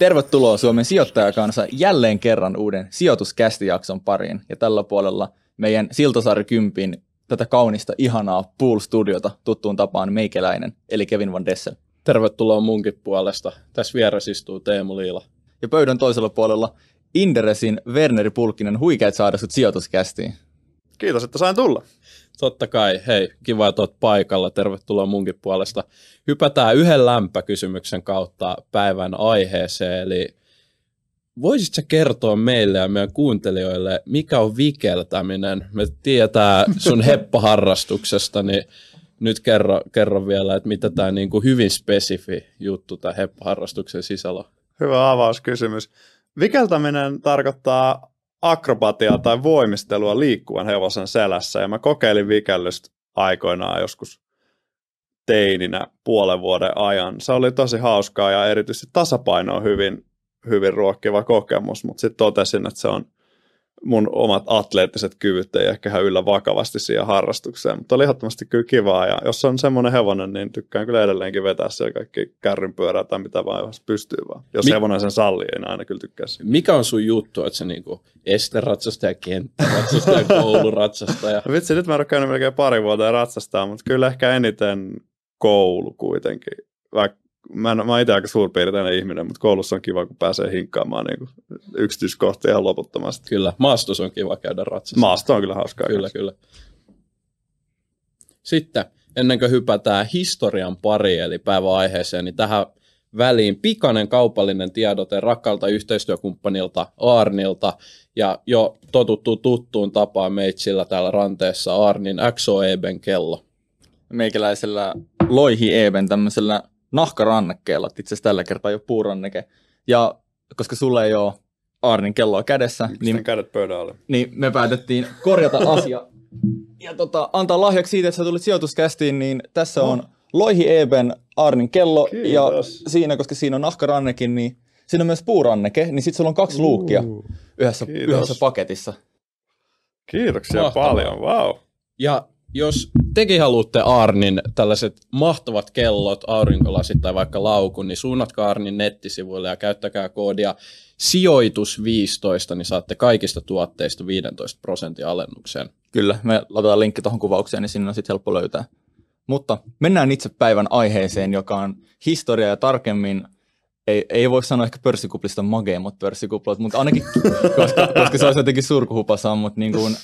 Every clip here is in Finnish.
Tervetuloa Suomen sijoittajakansa jälleen kerran uuden sijoituskästijakson pariin. Ja tällä puolella meidän Siltasaari Kympin tätä kaunista, ihanaa pool-studiota tuttuun tapaan meikäläinen, eli Kevin Van Dessel. Tervetuloa munkin puolesta. Tässä vieressä istuu Teemu Liila. Ja pöydän toisella puolella Inderesin Werneri Pulkkinen, huikeat saada sut sijoituskästiin. Kiitos, että sain tulla. Totta kai, hei, kiva, että oot paikalla. Tervetuloa munkin puolesta. Hypätään yhden lämpökysymyksen kautta päivän aiheeseen, eli voisitko sä kertoa meille ja meidän kuuntelijoille, mikä on vikeltäminen? Me tietää sun heppaharrastuksesta, niin nyt kerro, kerro vielä, että mitä tämä niinku hyvin spesifi juttu tämä heppaharrastuksen sisällä on. Hyvä avauskysymys. Vikeltäminen tarkoittaa akrobatiaa tai voimistelua liikkuvan hevosen selässä, ja mä kokeilin vikellystä aikoinaan joskus teininä puolen vuoden ajan. Se oli tosi hauskaa ja erityisesti tasapaino on hyvin, hyvin ruokkiva kokemus, mutta sitten totesin, että se on – mun omat atleettiset kyvyt ei ehkä yllä vakavasti siihen harrastukseen, mutta oli ehdottomasti kyllä kivaa ja jos on semmoinen hevonen, niin tykkään kyllä edelleenkin vetää siellä kaikki kärrynpyörää tai mitä vaan jos pystyy vaan. Jos Mi- hevonen sen sallii, niin aina kyllä tykkää siitä. Mikä on sun juttu, että se niinku esteratsastaja, kenttäratsastaja, kouluratsastaja? Vitsi, nyt mä oon käynyt melkein pari vuotta ratsastaa, mutta kyllä ehkä eniten koulu kuitenkin. Vaikka mä, en, mä oon itse aika suurpiirteinen ihminen, mutta koulussa on kiva, kun pääsee hinkkaamaan niin yksityiskohtia ihan loputtomasti. Kyllä, maastos on kiva käydä ratsassa. Maasto on kyllä hauskaa. Kyllä, kanssa. kyllä. Sitten, ennen kuin hypätään historian pari, eli päivän aiheeseen, niin tähän väliin pikainen kaupallinen tiedote rakkaalta yhteistyökumppanilta Arnilta ja jo totuttu tuttuun tapaan meitsillä täällä ranteessa Arnin XO-Eben kello. Meikäläisellä Loihi Eben tämmöisellä nahkarannekkeella, itse asiassa tällä kertaa jo puuranneke. Ja koska sulle ei ole Arnin kelloa kädessä, niin, kädet pöydälle? niin me päätettiin korjata asia ja tota, antaa lahjaksi siitä, että sä tulit sijoituskästiin, niin tässä on Loihi Eben Arnin kello Kiitos. ja siinä, koska siinä on nahkarannekin, niin siinä on myös puuranneke, niin sitten sulla on kaksi uh, luukkia yhdessä, yhdessä paketissa. Kiitoksia Mahtavaa. paljon, wow. Ja jos tekin haluatte Arnin tällaiset mahtavat kellot, aurinkolasit tai vaikka laukun, niin suunnatkaa Arnin nettisivuille ja käyttäkää koodia sijoitus15, niin saatte kaikista tuotteista 15 prosentin alennukseen. Kyllä, me laitetaan linkki tuohon kuvaukseen, niin sinne on sitten helppo löytää. Mutta mennään itse päivän aiheeseen, joka on historia ja tarkemmin ei, ei voi sanoa ehkä pörssikuplista mageimmat pörssikuplat, mutta ainakin, koska, koska se olisi jotenkin surkuhupasa, mutta niin kuin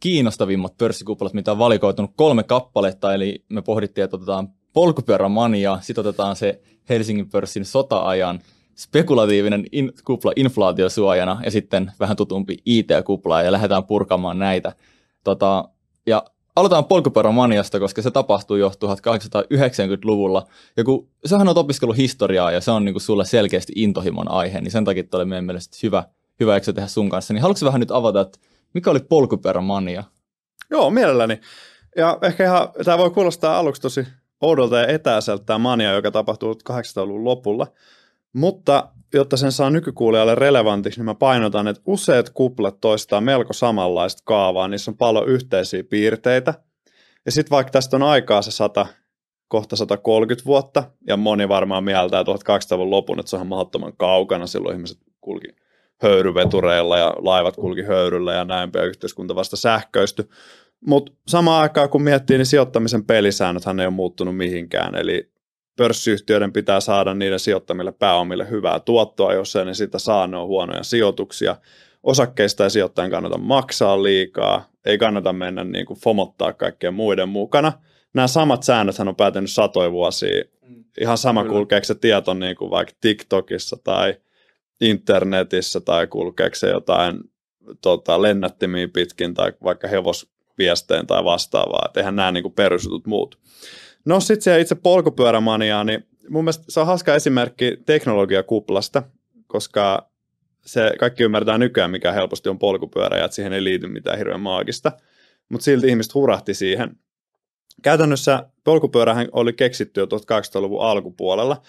kiinnostavimmat pörssikuplat, mitä on valikoitunut kolme kappaletta, eli me pohdittiin, että otetaan polkupyörämania, sitten otetaan se Helsingin pörssin sota-ajan spekulatiivinen in, kupla inflaatiosuojana ja sitten vähän tutumpi IT-kupla ja lähdetään purkamaan näitä. Tota, ja aloitetaan polkupyörämaniasta, koska se tapahtui jo 1890-luvulla. Ja kun sähän on opiskellut historiaa ja se on niin kuin sulle selkeästi intohimon aihe, niin sen takia oli meidän mielestä hyvä, hyvä eksä tehdä sun kanssa. Niin haluatko vähän nyt avata, että mikä oli polkupyörämania? Joo, mielelläni. Ja ehkä ihan, tämä voi kuulostaa aluksi tosi oudolta ja etäiseltä tämä mania, joka tapahtuu 800-luvun lopulla. Mutta jotta sen saa nykykuulijalle relevantiksi, niin mä painotan, että useat kuplat toistaa melko samanlaista kaavaa, niissä on paljon yhteisiä piirteitä. Ja sitten vaikka tästä on aikaa se 100, kohta 130 vuotta, ja moni varmaan mieltää 1800-luvun lopun, että se on mahdottoman kaukana, silloin ihmiset kulki höyryvetureilla ja laivat kulki höyryllä ja näin päin yhteiskunta vasta sähköisty. Mutta samaan aikaan kun miettii, niin sijoittamisen pelisäännöthän ei ole muuttunut mihinkään, eli pörssiyhtiöiden pitää saada niiden sijoittamille pääomille hyvää tuottoa, jos ei ne sitä saa, ne on huonoja sijoituksia. Osakkeista ei sijoittajan kannata maksaa liikaa, ei kannata mennä niin kuin fomottaa kaikkien muiden mukana. Nämä samat säännöt on päätynyt satoja vuosia. Mm. Ihan sama kulkeeko se tieto niin kuin vaikka TikTokissa tai – internetissä tai kulkeeko jotain tota, lennättimiä pitkin tai vaikka hevosviesteen tai vastaavaa. Et eihän nämä niin perusjutut muut. No sitten se itse polkupyörämania, niin mun mielestä se on hauska esimerkki teknologiakuplasta, koska se kaikki ymmärtää nykyään, mikä helposti on polkupyörä ja että siihen ei liity mitään hirveän maagista. Mutta silti ihmiset hurahti siihen. Käytännössä polkupyörähän oli keksitty jo 1800-luvun alkupuolella,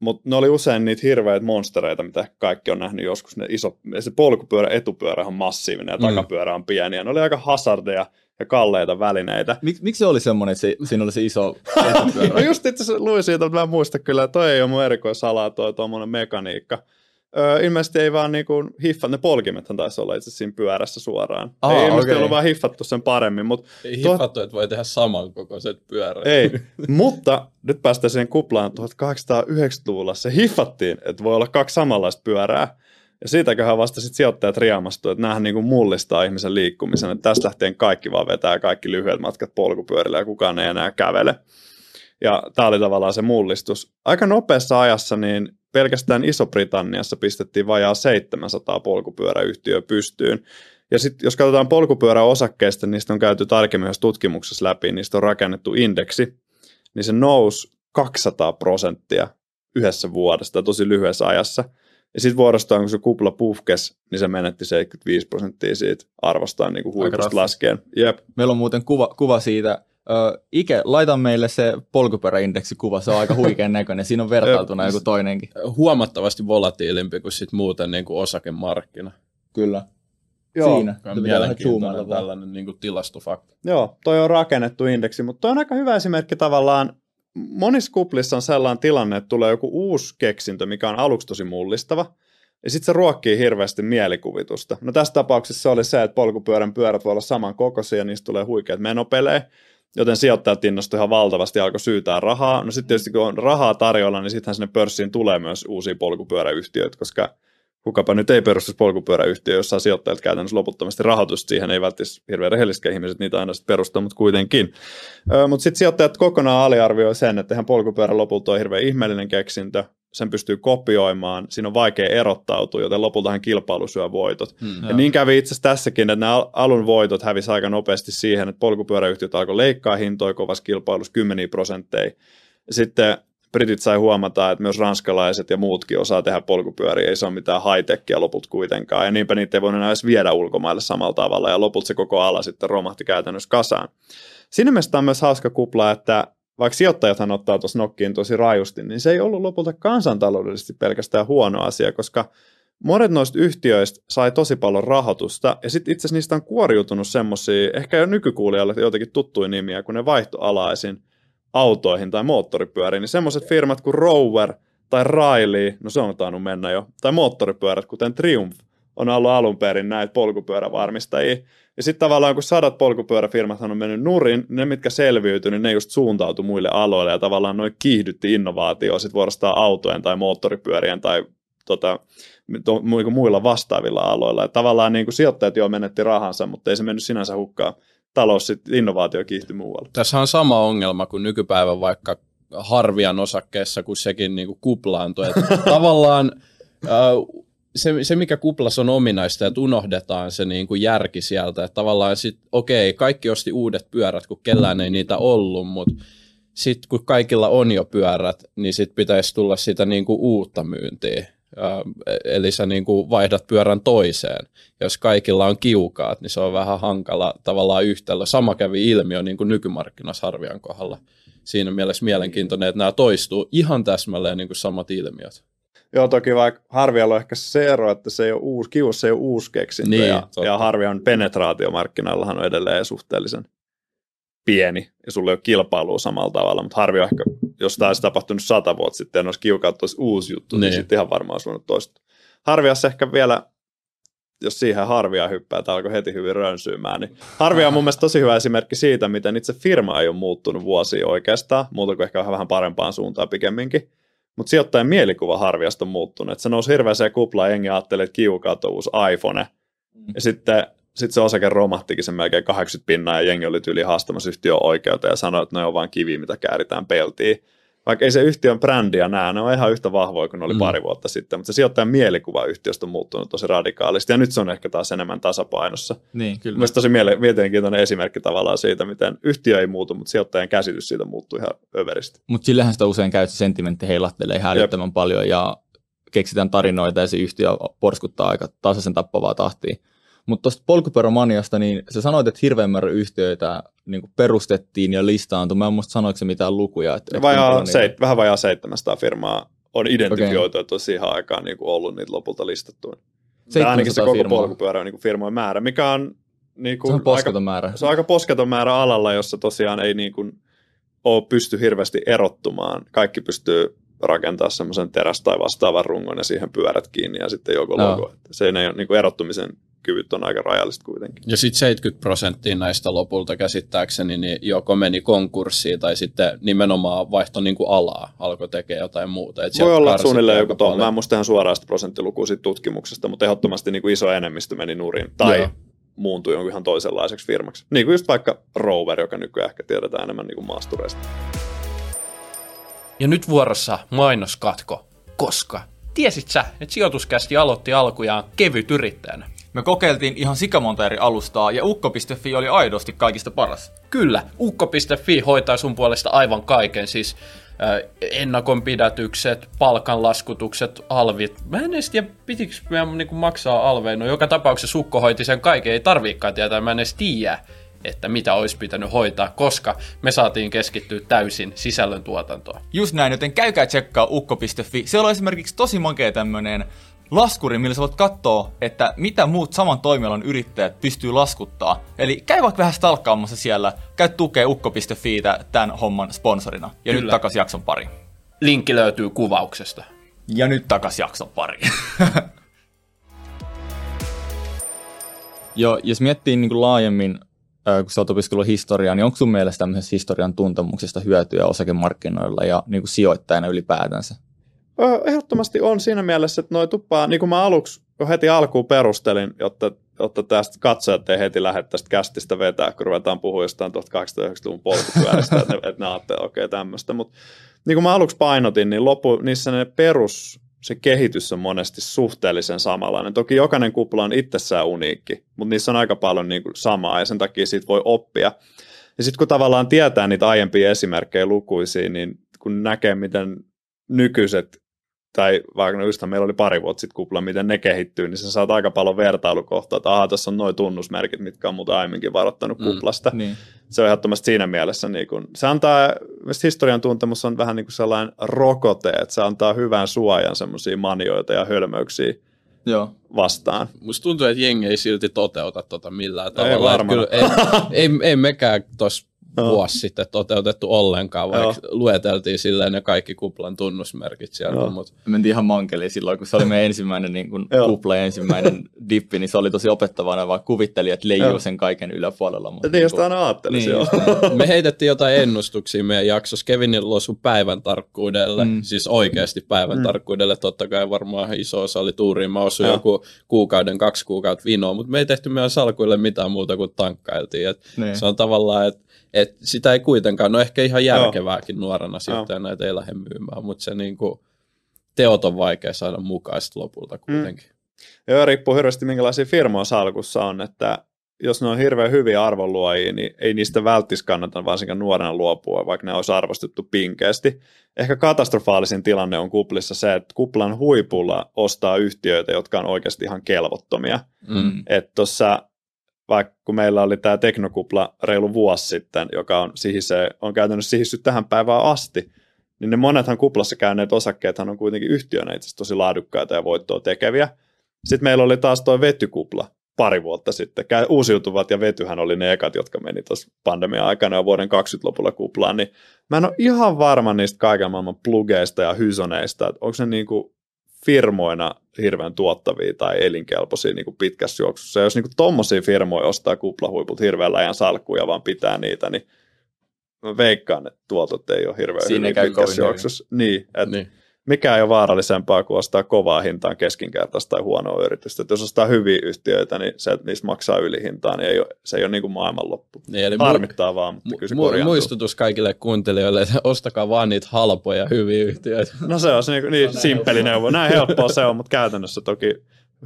mutta ne oli usein niitä hirveitä monstereita, mitä kaikki on nähnyt joskus. Ne iso, se polkupyörä, etupyörä on massiivinen ja mm. takapyörä on pieni. Ja ne oli aika hazardeja ja kalleita välineitä. Mik, miksi se oli semmoinen, että se, siinä oli se iso no just itse luin siitä, mutta mä en muista kyllä, toi ei ole mun erikoisala, toi tuommoinen mekaniikka. Öö, ilmeisesti ei vaan niinku hiffat, ne polkimethan taisi olla itse siinä pyörässä suoraan. Aa, ei ilmeisesti okei. ollut vaan hiffattu sen paremmin, mutta Ei hiffattu, että voi tehdä samankokoiset pyörät. ei. mutta nyt päästään siihen kuplaan 1890-luvulla. Se hiffattiin, että voi olla kaksi samanlaista pyörää. Ja siitäköhän vasta sitten sijoittajat riamastuivat, että näähän niinku mullistaa ihmisen liikkumisen, että tästä lähtien kaikki vaan vetää kaikki lyhyet matkat polkupyörillä ja kukaan ei enää kävele. Ja tämä oli tavallaan se mullistus. Aika nopeassa ajassa niin pelkästään Iso-Britanniassa pistettiin vajaa 700 polkupyöräyhtiöä pystyyn. Ja sitten jos katsotaan polkupyöräosakkeista, niin niistä on käyty tarkemmin myös tutkimuksessa läpi, niistä on rakennettu indeksi, niin se nousi 200 prosenttia yhdessä vuodesta tosi lyhyessä ajassa. Ja sitten vuorostaan, kun se kupla puhkes, niin se menetti 75 prosenttia siitä arvostaan niin kuin huipusta raffi. laskien. Jep. Meillä on muuten kuva, kuva siitä. Ö, Ike, laita meille se polkupyöräindeksikuva, se on aika huikean näköinen. Siinä on vertailtuna joku toinenkin. Huomattavasti volatiilimpi kuin sit muuten niin kuin osakemarkkina. Kyllä. Joo. Siinä. Mielenkiintoinen tällainen niin kuin tilastofakta. Joo, toi on rakennettu indeksi, mutta toi on aika hyvä esimerkki tavallaan. Monissa kuplissa on sellainen tilanne, että tulee joku uusi keksintö, mikä on aluksi tosi mullistava, ja sitten se ruokkii hirveästi mielikuvitusta. No tässä tapauksessa se oli se, että polkupyörän pyörät voi olla samankokoisia, ja niistä tulee huikeat menopelejä, joten sijoittajat innostuivat ihan valtavasti ja alkoi syytää rahaa. No sitten tietysti kun on rahaa tarjolla, niin sittenhän sinne pörssiin tulee myös uusia polkupyöräyhtiöitä, koska kukapa nyt ei perustaisi polkupyöräyhtiö, jossa sijoittajat käytännössä loputtomasti rahoitusta siihen, ei välttämättä hirveän rehelliskään ihmiset niitä aina sitten perustaa, mutta kuitenkin. Mutta sitten sijoittajat kokonaan aliarvioi sen, että eihän polkupyörä lopulta on hirveän ihmeellinen keksintö, sen pystyy kopioimaan, siinä on vaikea erottautua, joten lopultahan kilpailu syö voitot. Hmm. Ja niin kävi itse asiassa tässäkin, että nämä al- alun voitot hävisi aika nopeasti siihen, että polkupyöräyhtiöt alkoi leikkaa hintoja kovassa kilpailussa kymmeniä prosentteja. Ja sitten britit sai huomata, että myös ranskalaiset ja muutkin osaa tehdä polkupyöriä, ei se ole mitään high-techia loput kuitenkaan, ja niinpä niitä ei voinut enää edes viedä ulkomaille samalla tavalla, ja lopulta se koko ala sitten romahti käytännössä kasaan. Siinä mielessä tämä on myös hauska kupla, että vaikka sijoittajathan ottaa tuossa nokkiin tosi rajusti, niin se ei ollut lopulta kansantaloudellisesti pelkästään huono asia, koska monet noista yhtiöistä sai tosi paljon rahoitusta, ja sitten itse asiassa niistä on kuoriutunut semmoisia, ehkä jo nykykuulijalle jotenkin tuttuja nimiä, kun ne vaihtoalaisin autoihin tai moottoripyöriin, niin semmoiset firmat kuin Rover tai Riley, no se on tainnut mennä jo, tai moottoripyörät, kuten Triumph, on ollut alun perin näitä polkupyörävarmistajia. Ja sitten tavallaan kun sadat polkupyöräfirmat on mennyt nurin, ne mitkä selviytyi, niin ne just suuntautui muille aloille ja tavallaan noin kiihdytti innovaatioa sit vuorostaan autojen tai moottoripyörien tai tota, to, mu- muilla vastaavilla aloilla. Ja tavallaan niin kuin sijoittajat jo menetti rahansa, mutta ei se mennyt sinänsä hukkaan. Talous sitten innovaatio kiihtyi muualle. Tässä on sama ongelma kuin nykypäivän vaikka Harvian osakkeessa, kun sekin niin kuin kuplaantui. Että tavallaan äh, se, se, mikä kuplas on ominaista, että unohdetaan se niin kuin järki sieltä. Että tavallaan sit, okei, kaikki osti uudet pyörät, kun kellään ei niitä ollut, mutta sitten kun kaikilla on jo pyörät, niin sitten pitäisi tulla sitä niin kuin uutta myyntiä. Äh, eli sä niin kuin vaihdat pyörän toiseen. Jos kaikilla on kiukaat, niin se on vähän hankala tavallaan yhtälö. Sama kävi ilmiö niin kuin nykymarkkinassa Harvian kohdalla. Siinä mielessä mielenkiintoinen, että nämä toistuu ihan täsmälleen niin kuin samat ilmiöt. Joo, toki vaikka Harvialla on ehkä se ero, että se ei ole uusi, kius ei ole uusi keksintö, Niin, ja, totta. ja Harvian penetraatiomarkkinoillahan on edelleen suhteellisen pieni, ja sulla ei ole kilpailua samalla tavalla, mutta Harvi on ehkä, jos tämä olisi tapahtunut sata vuotta sitten, olisi kiukaat olisi uusi juttu, niin, Niin. sitten ihan varmaan olisi voinut toista. Harviassa ehkä vielä, jos siihen Harvia hyppää, tämä alkoi heti hyvin rönsyymään, niin Harvia on mun mielestä tosi hyvä esimerkki siitä, miten itse firma ei ole muuttunut vuosia oikeastaan, muuta kuin ehkä vähän parempaan suuntaan pikemminkin. Mutta sijoittajan mielikuva Harviasta on muuttunut. Et se nousi hirveäseen kuplaan, jengi ajatteli, että kiukaat on uusi iPhone. Ja sitten sit se osake romahtikin sen melkein 80 pinnaa ja jengi oli tyyli haastamassa yhtiön oikeuteen ja sanoi, että ne on vain kivi, mitä kääritään peltiin. Vaikka ei se yhtiön brändiä näe, ne on ihan yhtä vahvoja kuin ne oli Mm. pari vuotta sitten, mutta se sijoittajan mielikuva yhtiöstä on muuttunut tosi radikaalisti ja nyt se on ehkä taas enemmän tasapainossa. Niin, kyllä. Mielestäni tosi miele- mielenkiintoinen esimerkki tavallaan siitä, miten yhtiö ei muutu, mutta sijoittajan käsitys siitä muuttuu ihan överisti. Mutta sillähän sitä usein käy, se sentimentti heilahtelee ihan älyttömän paljon ja keksitään tarinoita ja se yhtiö porskuttaa aika tasaisen tappavaa tahtia. Mutta tuosta polkupyörämaniasta, niin sä sanoit, että hirveän määrä yhtiöitä niin perustettiin ja listaantui. Mä en muista sanoiko se mitään lukuja. Että, että Vajaa, seit, vähän vajaa 700 firmaa on identifioitu, että on siihen aikaan niin kuin ollut niitä lopulta listattuja. Tai ainakin se 700 koko firmaa. polkupyörä on niin firmojen määrä, mikä on, niin kuin Se on aika, määrä. se on aika posketon määrä alalla, jossa tosiaan ei niin kuin ole pysty hirveästi erottumaan. Kaikki pystyy rakentaa semmoisen teräs- tai vastaavan rungon ja siihen pyörät kiinni ja sitten joku Joo. logo. Se ei ole, niin kuin erottumisen kyvyt on aika rajallista kuitenkin. Ja sitten 70 prosenttia näistä lopulta käsittääkseni niin joko meni konkurssiin tai sitten nimenomaan vaihto niin kuin alaa, alkoi tekemään jotain muuta. Et Voi olla suunnilleen joku tuolla. Mä en muista ihan suoraan sitä prosenttilukua siitä tutkimuksesta, mutta ehdottomasti niin kuin iso enemmistö meni nurin tai Joo. muuntui jonkun ihan toisenlaiseksi firmaksi. Niin kuin just vaikka Rover, joka nykyään ehkä tiedetään enemmän niin kuin maastureista. Ja nyt vuorossa mainoskatko, koska tiesit sä, että sijoituskästi aloitti alkujaan kevyt yrittäjänä? Me kokeiltiin ihan sikamonta eri alustaa ja ukko.fi oli aidosti kaikista paras. Kyllä, ukko.fi hoitaa sun puolesta aivan kaiken, siis äh, ennakonpidätykset, palkanlaskutukset, alvit. Mä en edes tiedä, pitikö meidän niinku maksaa alveja. No joka tapauksessa ukko hoiti sen kaiken, ei tarviikaan tietää, mä en edes tiedä, että mitä olisi pitänyt hoitaa, koska me saatiin keskittyä täysin sisällön tuotantoon. Just näin, joten käykää tsekkaa ukko.fi. Siellä on esimerkiksi tosi makea tämmönen laskuri, millä sä voit katsoa, että mitä muut saman toimialan yrittäjät pystyy laskuttaa. Eli käy vaikka vähän stalkkaamassa siellä, käy tukee ukko.fi tämän homman sponsorina. Ja nyt Kyllä. takas jakson pari. Linkki löytyy kuvauksesta. Ja nyt takas jakson pari. Joo, jos miettii niin kuin laajemmin, kun sä oot opiskellut historiaa, niin onko sun mielestä tämmöisestä historian tuntemuksesta hyötyä osakemarkkinoilla ja niin kuin sijoittajana ylipäätänsä? Ehdottomasti on siinä mielessä, että noi tuppaa, niin kuin mä aluksi jo heti alkuun perustelin, jotta, jotta tästä katsojat ei heti lähde tästä kästistä vetää, kun ruvetaan puhua jostain 1890-luvun polkupyöristä, että, että ne ajattelee, okei okay, tämmöistä. Mutta niin kuin mä aluksi painotin, niin lopu, niissä ne perus, se kehitys on monesti suhteellisen samanlainen. Toki jokainen kupla on itsessään uniikki, mutta niissä on aika paljon niin kuin samaa ja sen takia siitä voi oppia. Ja sitten kun tavallaan tietää niitä aiempia esimerkkejä lukuisia, niin kun näkee, miten nykyiset tai vaikka no just meillä oli pari vuotta sitten kupla, miten ne kehittyy, niin sä saat aika paljon vertailukohtaa, että aha, tässä on noin tunnusmerkit, mitkä on muuta aiemminkin varoittanut Mm, kuplasta. Niin. Se on ehdottomasti siinä mielessä, niin kun, se antaa, historian tuntemus on vähän niin kuin sellainen rokote, että se antaa hyvän suojan semmoisia manioita ja hölmöyksiä Joo. vastaan. Musta tuntuu, että jengi ei silti toteuta tota millään tavalla. Että varmana. Kyllä, ei, ei, ei mekään tuossa Joo. vuosi sitten toteutettu ollenkaan, vaikka Joo. lueteltiin silleen ne kaikki kuplan tunnusmerkit sieltä. Mutta Mentiin ihan mankeliin silloin, kun se oli meidän ensimmäinen niin Joo. kupla ja ensimmäinen dippi, niin se oli tosi opettavana, vaan kuvitteli, että leijuu Joo. sen kaiken yläpuolella. Mutta Niin, josta aina ajattelisi, Niin, joo. me heitettiin jotain ennustuksia meidän jaksossa. Kevinillä osui päivän tarkkuudelle, Mm. siis oikeasti päivän Mm. tarkkuudelle. Totta kai varmaan iso osa oli tuuriin. Mä osuin joku kuukauden, kaksi kuukautta vinoa, mutta me ei tehty meidän salkuille mitään muuta kuin tankkailtiin. Et Niin. Se on tavallaan, että et sitä ei kuitenkaan, no ehkä ihan järkevääkin nuorena Joo. sitten näitä ei lähde myymään, mutta se niinku, teot on vaikea saada mukaan lopulta kuitenkin. Joo, riippuu hirveästi minkälaisia firmoja salkussa on, että jos ne on hirveän hyviä arvonluojia, niin ei niistä välttis kannata varsinkaan nuorena luopua, vaikka ne olisi arvostettu pinkeästi. Ehkä katastrofaalisin tilanne on kuplissa se, että kuplan huipulla ostaa yhtiöitä, jotka on oikeasti ihan kelvottomia. Mm. Että tuossa, vaikka kun meillä oli tämä teknokupla reilu vuosi sitten, joka on, sihise, on käytännössä sihissyt tähän päivään asti, niin ne monethan kuplassa käyneet osakkeethan on kuitenkin yhtiönä itse tosi laadukkaita ja voittoa tekeviä. Sitten meillä oli taas tuo vetykupla pari vuotta sitten. Uusiutuvat ja vetyhän oli ne ekat, jotka meni tuossa pandemian aikana ja vuoden 20-lopulla kuplaan, niin mä en ole ihan varma niistä kaiken maailman plugeista ja hysoneista, että onko ne niinku firmoina hirveän tuottavia tai elinkelpoisia niin kuin pitkässä juoksussa. Ja jos niin kuin tommosia firmoja ostaa kuplahuipulta hirveän läjän salkkuja vaan pitää niitä, niin mä veikkaan, että tuotot ei ole hirveän Siinä hyviä käy pitkässä hyvin. juoksussa. Niin, että Niin. Mikä ei ole vaarallisempaa kuin ostaa kovaa hintaan keskinkertaista tai huonoa yritystä. Et jos ostaa hyviä yhtiöitä, niin se, että niistä maksaa ylihintaa, niin ei ole, se ei ole niin kuin maailmanloppu. Niin, eli mu- Harmittaa vaan, mutta kyllä se mu- muistutus kaikille kuuntelijoille, että ostakaa vaan niitä halpoja hyviä yhtiöitä. No se on se niin, niin simppeli neuvo. Näin helppoa se on, mutta käytännössä toki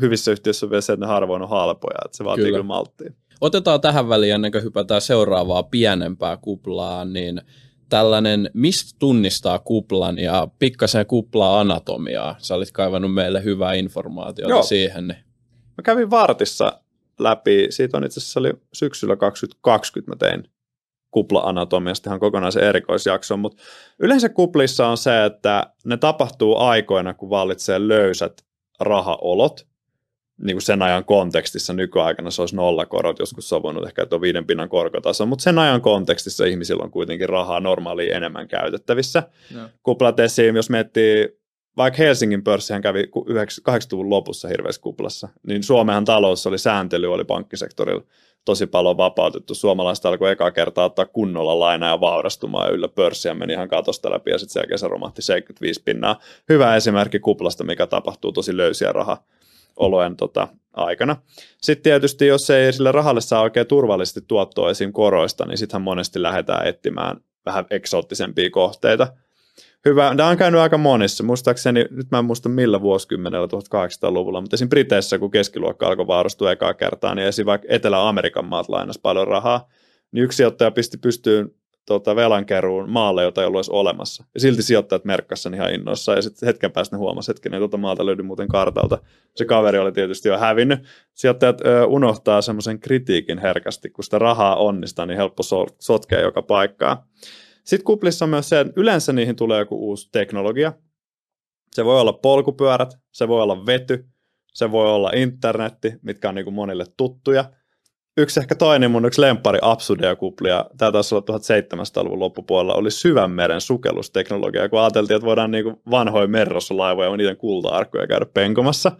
hyvissä yhtiöissä on vielä se, että ne harvoin on halpoja, että se vaatii Kyllä. kyllä, malttia. Otetaan tähän väliin, ennen kuin hypätään seuraavaa pienempää kuplaa, niin tällainen, mistä tunnistaa kuplan ja pikkasen kuplaa anatomiaa. Sä olit kaivannut meille hyvää informaatiota Joo. siihen. Niin. Mä kävin Vartissa läpi, siitä on itse asiassa oli syksyllä 2020 mä tein kupla-anatomiasta ihan kokonaisen erikoisjakson, mutta yleensä kuplissa on se, että ne tapahtuu aikoina, kun vallitsee löysät rahaolot, niin kuin sen ajan kontekstissa nykyaikana se olisi nollakorot, joskus voinut ehkä, on viiden pinnan korkotaso, mutta sen ajan kontekstissa ihmisillä on kuitenkin rahaa normaalia enemmän käytettävissä. Joo. Kuplat esiin, jos miettii, vaikka Helsingin pörssihän kävi ku- 80-luvun lopussa hirveässä kuplassa, niin Suomehan talous oli sääntely, oli pankkisektorilla tosi paljon vapautettu. Suomalaiset alkoi eka kertaa ottaa kunnolla lainaa ja vaurastumaan ja yllä pörssiä meni ihan katosta läpi ja sitten sen jälkeen se romahti 75 pinnaa. Hyvä esimerkki kuplasta, mikä tapahtuu tosi löysiä raha olojen tota, aikana. Sitten tietysti, jos ei sille rahalle saa oikein turvallisesti tuottoa esim. koroista, niin sittenhän monesti lähdetään etsimään vähän eksoottisempia kohteita. Hyvä, tämä on käynyt aika monissa. Muistaakseni, nyt mä en muista millä vuosikymmenellä 1800-luvulla, mutta esim. Briteissä, kun keskiluokka alkoi vaarastua ekaa kertaa, niin esim. vaikka Etelä-Amerikan maat lainas paljon rahaa, niin yksi sijoittaja pisti pystyyn tota, velankeruun maalle, jota ei ollut edes olemassa. Ja silti sijoittajat merkkasi sen ihan innoissaan, ja sitten hetken päästä ne huomasi, että ei tuota maalta löydy muuten kartalta. Se kaveri oli tietysti jo hävinnyt. Sijoittajat ö, unohtaa semmoisen kritiikin herkästi, kun sitä rahaa onnistaa, niin helppo so- sotkea joka paikkaa. Sitten kuplissa on myös se, että yleensä niihin tulee joku uusi teknologia. Se voi olla polkupyörät, se voi olla vety, se voi olla internetti, mitkä on niin kuin monille tuttuja. Yksi ehkä toinen mun yksi lempari absurdeja kuplia, tämä taisi olla 1700-luvun loppupuolella, oli syvänmeren sukellusteknologia, kun ajateltiin, että voidaan niin vanhoja merroslaivoja ja niiden kulta-arkkuja käydä penkomassa.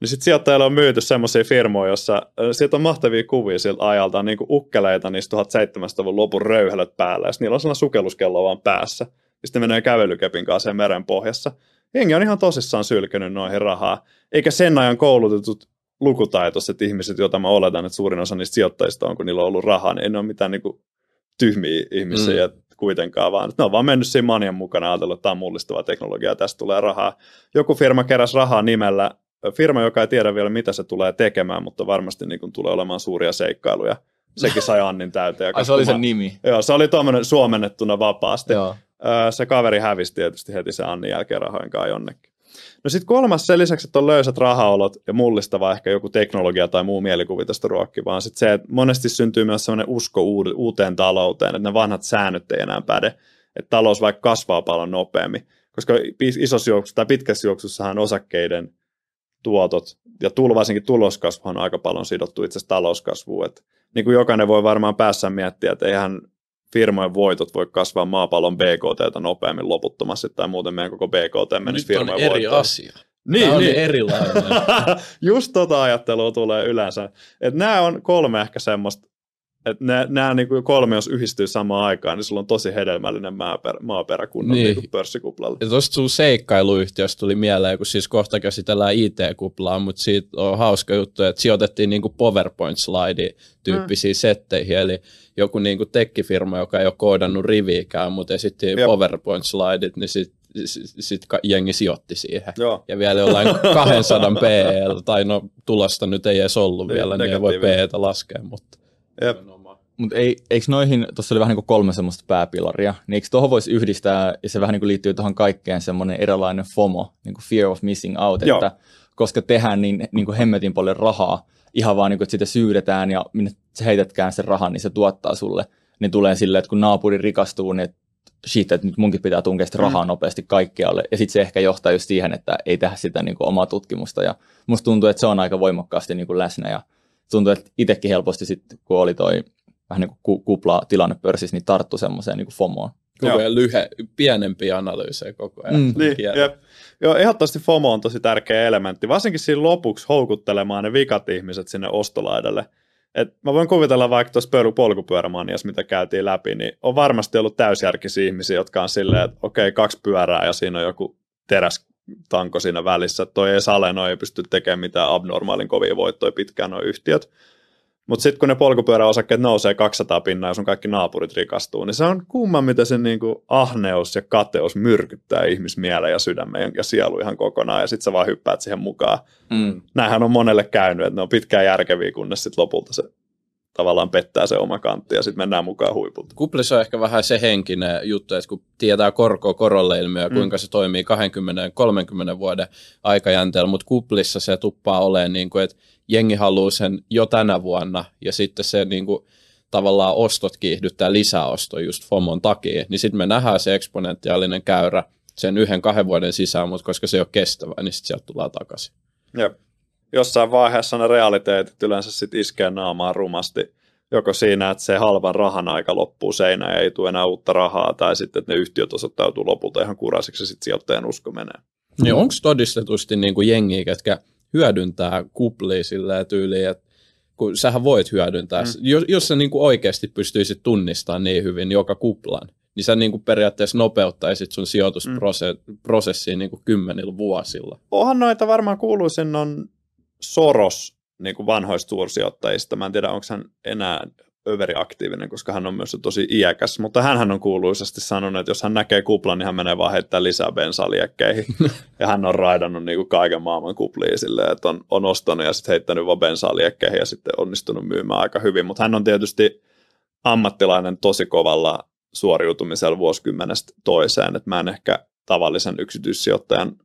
Niin sitten sijoittajille on myyty semmoisia firmoja, jossa sieltä on mahtavia kuvia siltä ajalta, niin kuin ukkeleita niistä 1700-luvun lopun röyhälöt päällä, ja niillä on sellainen sukelluskello vaan päässä. Ja sitten menee kävelykepin kanssa meren pohjassa. Jengi on ihan tosissaan sylkynyt noihin rahaa. Eikä sen ajan koulutetut lukutaitoiset ihmiset, joita mä oletan, että suurin osa niistä sijoittajista on, kun niillä on ollut rahaa, niin ei ne ole mitään niin kuin tyhmiä ihmisiä mm. kuitenkaan, vaan ne on vaan mennyt siinä manian mukana ajatellut, että tämä on mullistavaa teknologiaa, tästä tulee rahaa. Joku firma keräsi rahaa nimellä, firma, joka ei tiedä vielä, mitä se tulee tekemään, mutta varmasti niin kuin tulee olemaan suuria seikkailuja. Sekin sai Annin täyteen. Ai se oli sen nimi. Joo, se oli tuommoinen suomennettuna vapaasti. Joo. Se kaveri hävisi tietysti heti se Annin jälkeen rahojen kanssa jonnekin. No sitten kolmas sen lisäksi, että on löysät rahaolot ja mullistava ehkä joku teknologia tai muu mielikuvi tästä ruokki, vaan sitten se, että monesti syntyy myös sellainen usko uuteen talouteen, että ne vanhat säännöt ei enää päde, että talous vaikka kasvaa paljon nopeammin, koska isossa juoksussa tai pitkässä juoksussahan osakkeiden tuotot ja tulo, varsinkin tuloskasvu on aika paljon sidottu itse asiassa talouskasvuun, että niin kuin jokainen voi varmaan päässä miettiä, että eihän firmojen voitot voi kasvaa maapallon BKT nopeammin loputtomasti, tai muuten meidän koko BKT menisi Nyt on firmojen eri voittoon. asia. Niin, Tämä on niin. erilainen. Just tota ajattelua tulee yleensä. Että nämä on kolme ehkä semmoista, että nämä, nämä niin kuin kolme, jos yhdistyy samaan aikaan, niin sulla on tosi hedelmällinen maaperä, maaperä kunnon Niin. niin. niin pörssikuplalla. Ja tuosta sun seikkailuyhtiöstä tuli mieleen, kun siis kohta käsitellään IT-kuplaa, mutta siitä on hauska juttu, että sijoitettiin niinku PowerPoint-slide tyyppisiin mm. setteihin, eli joku niinku tekkifirma, joka ei ole koodannut riviikään, mutta esitti Jep. PowerPoint-slideit, niin sitten sit, sit ka- jengi sijoitti siihen. Joo. Ja vielä jollain 200 PL, tai no tulosta nyt ei edes ollut Niin, vielä, niin ei voi negatiivinen. PEtä laskea, mutta Jep. Mutta ei, eikö noihin, tuossa oli vähän niin kuin kolme semmoista pääpilaria, niin eikö tuohon voisi yhdistää, ja se vähän niin kuin liittyy tuohon kaikkeen semmoinen erilainen FOMO, niin kuin fear of missing out, Joo. että koska tehdään niin, niin kuin hemmetin paljon rahaa, ihan vaan niin kuin, että sitä syydetään ja minne sä heitätkään sen rahan, niin se tuottaa sulle, niin tulee silleen, että kun naapuri rikastuu, niin että shit, että nyt munkin pitää tunkea sitä rahaa nopeasti kaikkialle. Ja sitten se ehkä johtaa just siihen, että ei tehdä sitä niin kuin omaa tutkimusta. Ja musta tuntuu, että se on aika voimakkaasti niin kuin läsnä. Ja tuntuu, että itsekin helposti sitten, kun oli toi vähän niin kuin ku- kupla tilanne pörssissä, niin tarttu semmoiseen niin FOMOon. koko Joo. ajan lyhe, pienempiä analyysejä koko ajan. Mm. Niin, jep. Joo, ehdottomasti FOMO on tosi tärkeä elementti, varsinkin siinä lopuksi houkuttelemaan ne vikat ihmiset sinne ostolaidalle. Et mä voin kuvitella vaikka tuossa pöly- polkupyörämanias, mitä käytiin läpi, niin on varmasti ollut täysjärkisiä ihmisiä, jotka on silleen, että okei, kaksi pyörää ja siinä on joku terästanko siinä välissä. että Toi ei sale, ei pysty tekemään mitään abnormaalin kovia voittoja pitkään nuo yhtiöt. Mutta sitten kun ne polkupyöräosakkeet nousee 200 pinnaa ja sun kaikki naapurit rikastuu, niin se on kumma, mitä se niinku ahneus ja kateus myrkyttää ihmismielen ja sydämen ja sielu ihan kokonaan, ja sitten sä vaan hyppäät siihen mukaan. Mm. Näinhän on monelle käynyt, että ne on pitkään järkeviä, kunnes sitten lopulta se tavallaan pettää se oma kantti, ja sitten mennään mukaan huipulta. Kuplissa on ehkä vähän se henkinen juttu, että kun tietää korkoa korolle ilmiö, Mm. kuinka se toimii 20-30 vuoden aikajänteellä, mutta kuplissa se tuppaa olemaan niin kuin, että jengi haluaa sen jo tänä vuonna, ja sitten se niin kuin, tavallaan ostot kiihdyttää lisäosto just FOMon takia, niin sitten me nähdään se eksponentiaalinen käyrä sen yhden kahden vuoden sisään, mutta koska se ei ole kestävä, niin sitten sieltä tulee takaisin. Jep. jossain vaiheessa ne realiteetit yleensä sitten iskee naamaan rumasti. Joko siinä, että se halvan rahan aika loppuu seinään ja ei tule enää uutta rahaa, tai sitten, että ne yhtiöt osoittautuu lopulta ihan kurasiksi ja sitten sijoittajan usko menee. Niin onko todistetusti niin kuin jengiä, ketkä hyödyntää kuplia silleen tyyliin, että kun sähän voit hyödyntää, mm. jos, jos sä niin kuin oikeasti pystyisit tunnistamaan niin hyvin joka kuplan, niin sä niin kuin periaatteessa nopeuttaisit sun sijoitusprosessiin mm. niin kuin kymmenillä vuosilla. Onhan noita varmaan kuuluisin on Soros niin kuin vanhoista suursijoittajista. Mä en tiedä, onko hän enää överiaktiivinen, koska hän on myös tosi iäkäs, mutta hän on kuuluisasti sanonut, että jos hän näkee kuplan, niin hän menee vaan heittää lisää bensaliekkeihin. ja hän on raidannut niin kuin kaiken maailman kupliin silleen, että on, on ostanut ja sitten heittänyt vaan bensaliekkeihin ja sitten onnistunut myymään aika hyvin. Mutta hän on tietysti ammattilainen tosi kovalla suoriutumisella vuosikymmenestä toiseen, että mä en ehkä tavallisen yksityissijoittajan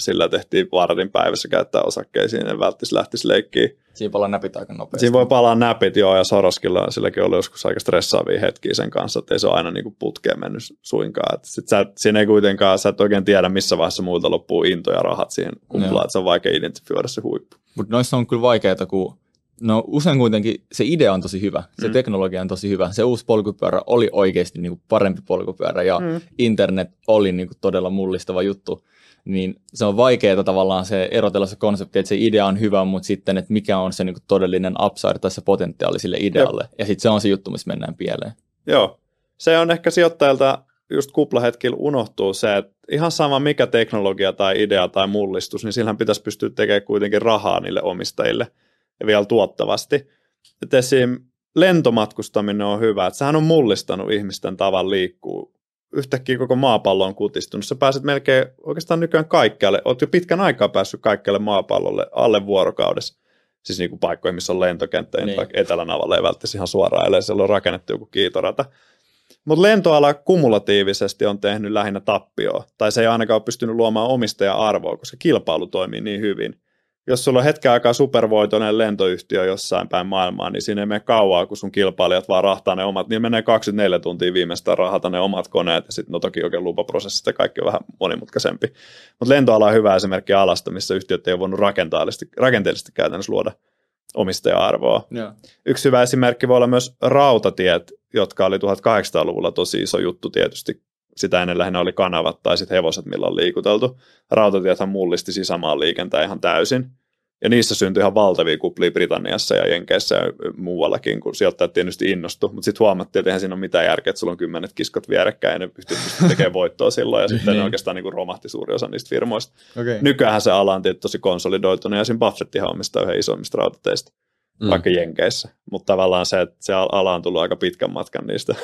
sillä tehtiin vartin päivässä käyttää osakkeisiin, en välttämättä lähtisi leikkiin. Siinä palaa näpit aika nopeasti. Siinä voi palaa näpit, joo, ja Soroskilla silläkin oli joskus aika stressaavia hetkiä sen kanssa, että ei se ole aina niin putkeen mennyt suinkaan. Et sit sä, siinä ei kuitenkaan, sä et oikein tiedä, missä vaiheessa muilta loppuu into ja rahat siihen kumplaan, että se on vaikea identifioida se huippu. Mutta noissa on kyllä vaikeaa, kun no usein kuitenkin se idea on tosi hyvä, se mm. teknologia on tosi hyvä, se uusi polkupyörä oli oikeasti niin kuin parempi polkupyörä ja mm. internet oli niin kuin todella mullistava juttu, niin se on vaikeaa tavallaan se erotella se konsepti, että se idea on hyvä, mutta sitten, että mikä on se niin kuin todellinen upside tai se potentiaali sille idealle, Jep. ja sitten se on se juttu, missä mennään pieleen. Joo, se on ehkä sijoittajalta just kuplahetkillä unohtuu se, että ihan sama mikä teknologia tai idea tai mullistus, niin sillähän pitäisi pystyä tekemään kuitenkin rahaa niille omistajille – ja vielä tuottavasti. Että esim. lentomatkustaminen on hyvä, että sehän on mullistanut ihmisten tavan liikkuu. Yhtäkkiä koko maapallo on kutistunut. Sä pääset melkein oikeastaan nykyään kaikkialle. Oot jo pitkän aikaa päässyt kaikkialle maapallolle alle vuorokaudessa. Siis niin kuin paikkoihin, missä on lentokenttä, niin. vaikka Etelänavalle ei välttämättä ihan suoraan, ellei siellä on rakennettu joku kiitorata. Mutta lentoala kumulatiivisesti on tehnyt lähinnä tappioa, tai se ei ainakaan ole pystynyt luomaan omistaja-arvoa, koska kilpailu toimii niin hyvin jos sulla on hetken aikaa supervoitoinen lentoyhtiö jossain päin maailmaa, niin siinä ei mene kauaa, kun sun kilpailijat vaan rahtaa ne omat, niin menee 24 tuntia viimeistään rahata ne omat koneet, ja sitten no toki oikein lupaprosessit ja kaikki on vähän monimutkaisempi. Mutta lentoala on hyvä esimerkki alasta, missä yhtiöt ei ole voinut rakenteellisesti, rakenteellisesti käytännössä luoda omistaja-arvoa. Yeah. Yksi hyvä esimerkki voi olla myös rautatiet, jotka oli 1800-luvulla tosi iso juttu tietysti sitä ennen lähinnä oli kanavat tai sitten hevoset, millä on liikuteltu. Rautatiethän mullisti sisämaan liikenteen ihan täysin. Ja niissä syntyi ihan valtavia kuplia Britanniassa ja Jenkeissä ja muuallakin, kun sijoittajat tietysti innostu. Mutta sitten huomattiin, että eihän siinä ole mitään järkeä, että sulla on kymmenet kiskot vierekkäin ja ne pystyy tekemään voittoa silloin. Ja sitten niin. ne oikeastaan niin kuin romahti suuri osa niistä firmoista. Okay. Nykyään se ala on tosi konsolidoitunut ja siinä Buffettihan omistaa yhden isoimmista rautateista, mm. vaikka Jenkeissä. Mutta tavallaan se, että se ala on tullut aika pitkän matkan niistä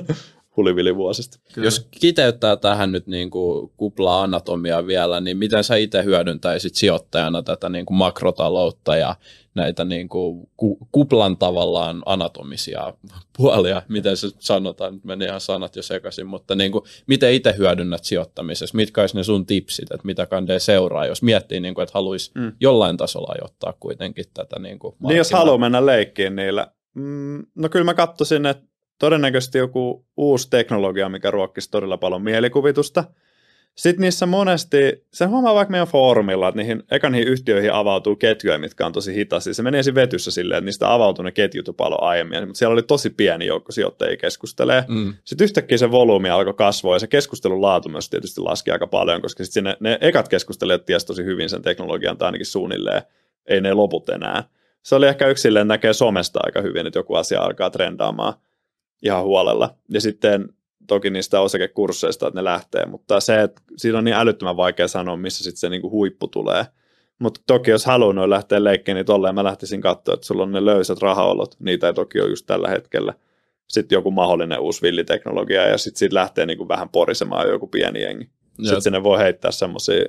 hulivilivuosista. Kyllä. Jos kiteyttää tähän nyt niin kuin kupla-anatomia vielä, niin miten sä itse hyödyntäisit sijoittajana tätä niin kuin makrotaloutta ja näitä niin kuin kuplan tavallaan anatomisia puolia, miten se sanotaan, nyt meni ihan sanat jo sekaisin, mutta niin kuin, miten itse hyödynnät sijoittamisessa, mitkä olisi ne sun tipsit, että mitä kandee seuraa, jos miettii, niin kuin, että haluaisi mm. jollain tasolla ottaa kuitenkin tätä niin kuin Niin jos haluaa mennä leikkiin niillä, mm, no kyllä mä katsoisin, että todennäköisesti joku uusi teknologia, mikä ruokkisi todella paljon mielikuvitusta. Sitten niissä monesti, se huomaa vaikka meidän foorumilla, että niihin, eka niihin yhtiöihin avautuu ketjuja, mitkä on tosi hitaasti. Se meni ensin vetyssä silleen, että niistä avautuu ne ketjut jo paljon aiemmin, mutta siellä oli tosi pieni joukko sijoittajia keskustelee. Mm. Sitten yhtäkkiä se volyymi alkoi kasvaa ja se keskustelun laatu myös tietysti laski aika paljon, koska sitten ne, ne ekat keskustelijat tiesi tosi hyvin sen teknologian tai ainakin suunnilleen, ei ne loput enää. Se oli ehkä yksi silleen, näkee somesta aika hyvin, että joku asia alkaa trendaamaan ihan huolella. Ja sitten toki niistä osakekursseista, että ne lähtee, mutta se, että siinä on niin älyttömän vaikea sanoa, missä sitten se niinku huippu tulee. Mutta toki jos haluaa noin lähteä leikkeen, niin tolleen mä lähtisin katsoa, että sulla on ne löysät rahaolot, niitä ei toki ole just tällä hetkellä. Sitten joku mahdollinen uusi villiteknologia ja sitten siitä lähtee niinku vähän porisemaan joku pieni jengi. Sitten sinne voi heittää semmoisia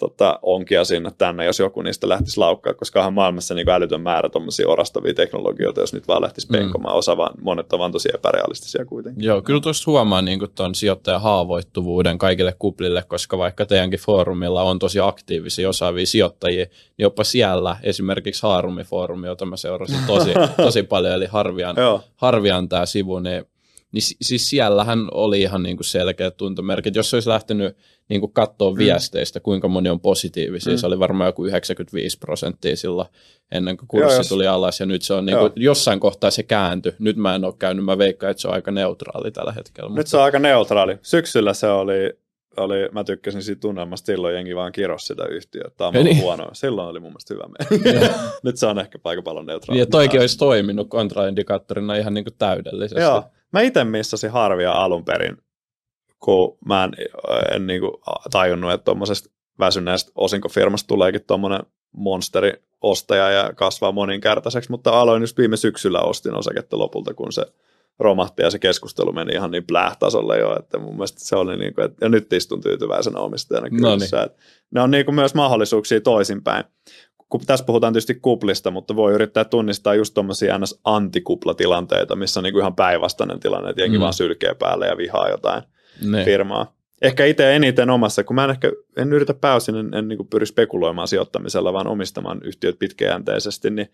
tota, onkia sinne tänne, jos joku niistä lähtisi laukkaa, koska on maailmassa niin älytön määrä tuommoisia orastavia teknologioita, jos nyt vaan lähtisi mm. penkomaan. Osa vaan, monet on vaan tosi epärealistisia kuitenkin. Joo, kyllä tuossa huomaa niin tuon sijoittajan haavoittuvuuden kaikille kuplille, koska vaikka teidänkin foorumilla on tosi aktiivisia osaavia sijoittajia, niin jopa siellä esimerkiksi Haarumi-foorumi, jota mä seurasin tosi, tosi paljon, eli Harvian, Harvian tämä sivu, niin niin siis siellähän oli ihan niin kuin selkeät tuntomerkit. Jos olisi lähtenyt niin kuin katsoa mm. viesteistä, kuinka moni on positiivisia, mm. se oli varmaan joku 95 prosenttia silloin ennen kuin kurssi Joo, tuli alas, ja nyt se on niin kuin, jossain kohtaa se kääntyi. Nyt mä en ole käynyt, mä veikkaan, että se on aika neutraali tällä hetkellä. Nyt mutta... se on aika neutraali. Syksyllä se oli oli, mä tykkäsin siitä tunnelmasta, silloin jengi vaan kirosi sitä yhtiötä. Tämä on niin. huono. Silloin oli mun mielestä hyvä. Nyt se on ehkä aika paljon neutraali. Ja toikin olisi toiminut kontraindikaattorina ihan niin kuin täydellisesti. Joo. Mä itse missasin harvia alun perin, kun mä en, en niin kuin tajunnut, että tuommoisesta väsyneestä osinkofirmasta tuleekin tuommoinen monsteri ostaja ja kasvaa moninkertaiseksi, mutta aloin just viime syksyllä ostin osaketta lopulta, kun se romahti ja se keskustelu meni ihan niin plähtasolle jo, että mun mielestä se oli niin kuin, että, ja nyt istun tyytyväisenä omistajana kyllä. Että ne on niin kuin myös mahdollisuuksia toisinpäin. Kun tässä puhutaan tietysti kuplista, mutta voi yrittää tunnistaa just tuommoisia ns. antikuplatilanteita, missä on niin kuin ihan päinvastainen tilanne, että jengi mm. vaan sylkee päälle ja vihaa jotain ne. firmaa. Ehkä itse eniten omassa, kun mä en ehkä en yritä pääosin, en, en niin pyri spekuloimaan sijoittamisella, vaan omistamaan yhtiöt pitkäjänteisesti, niin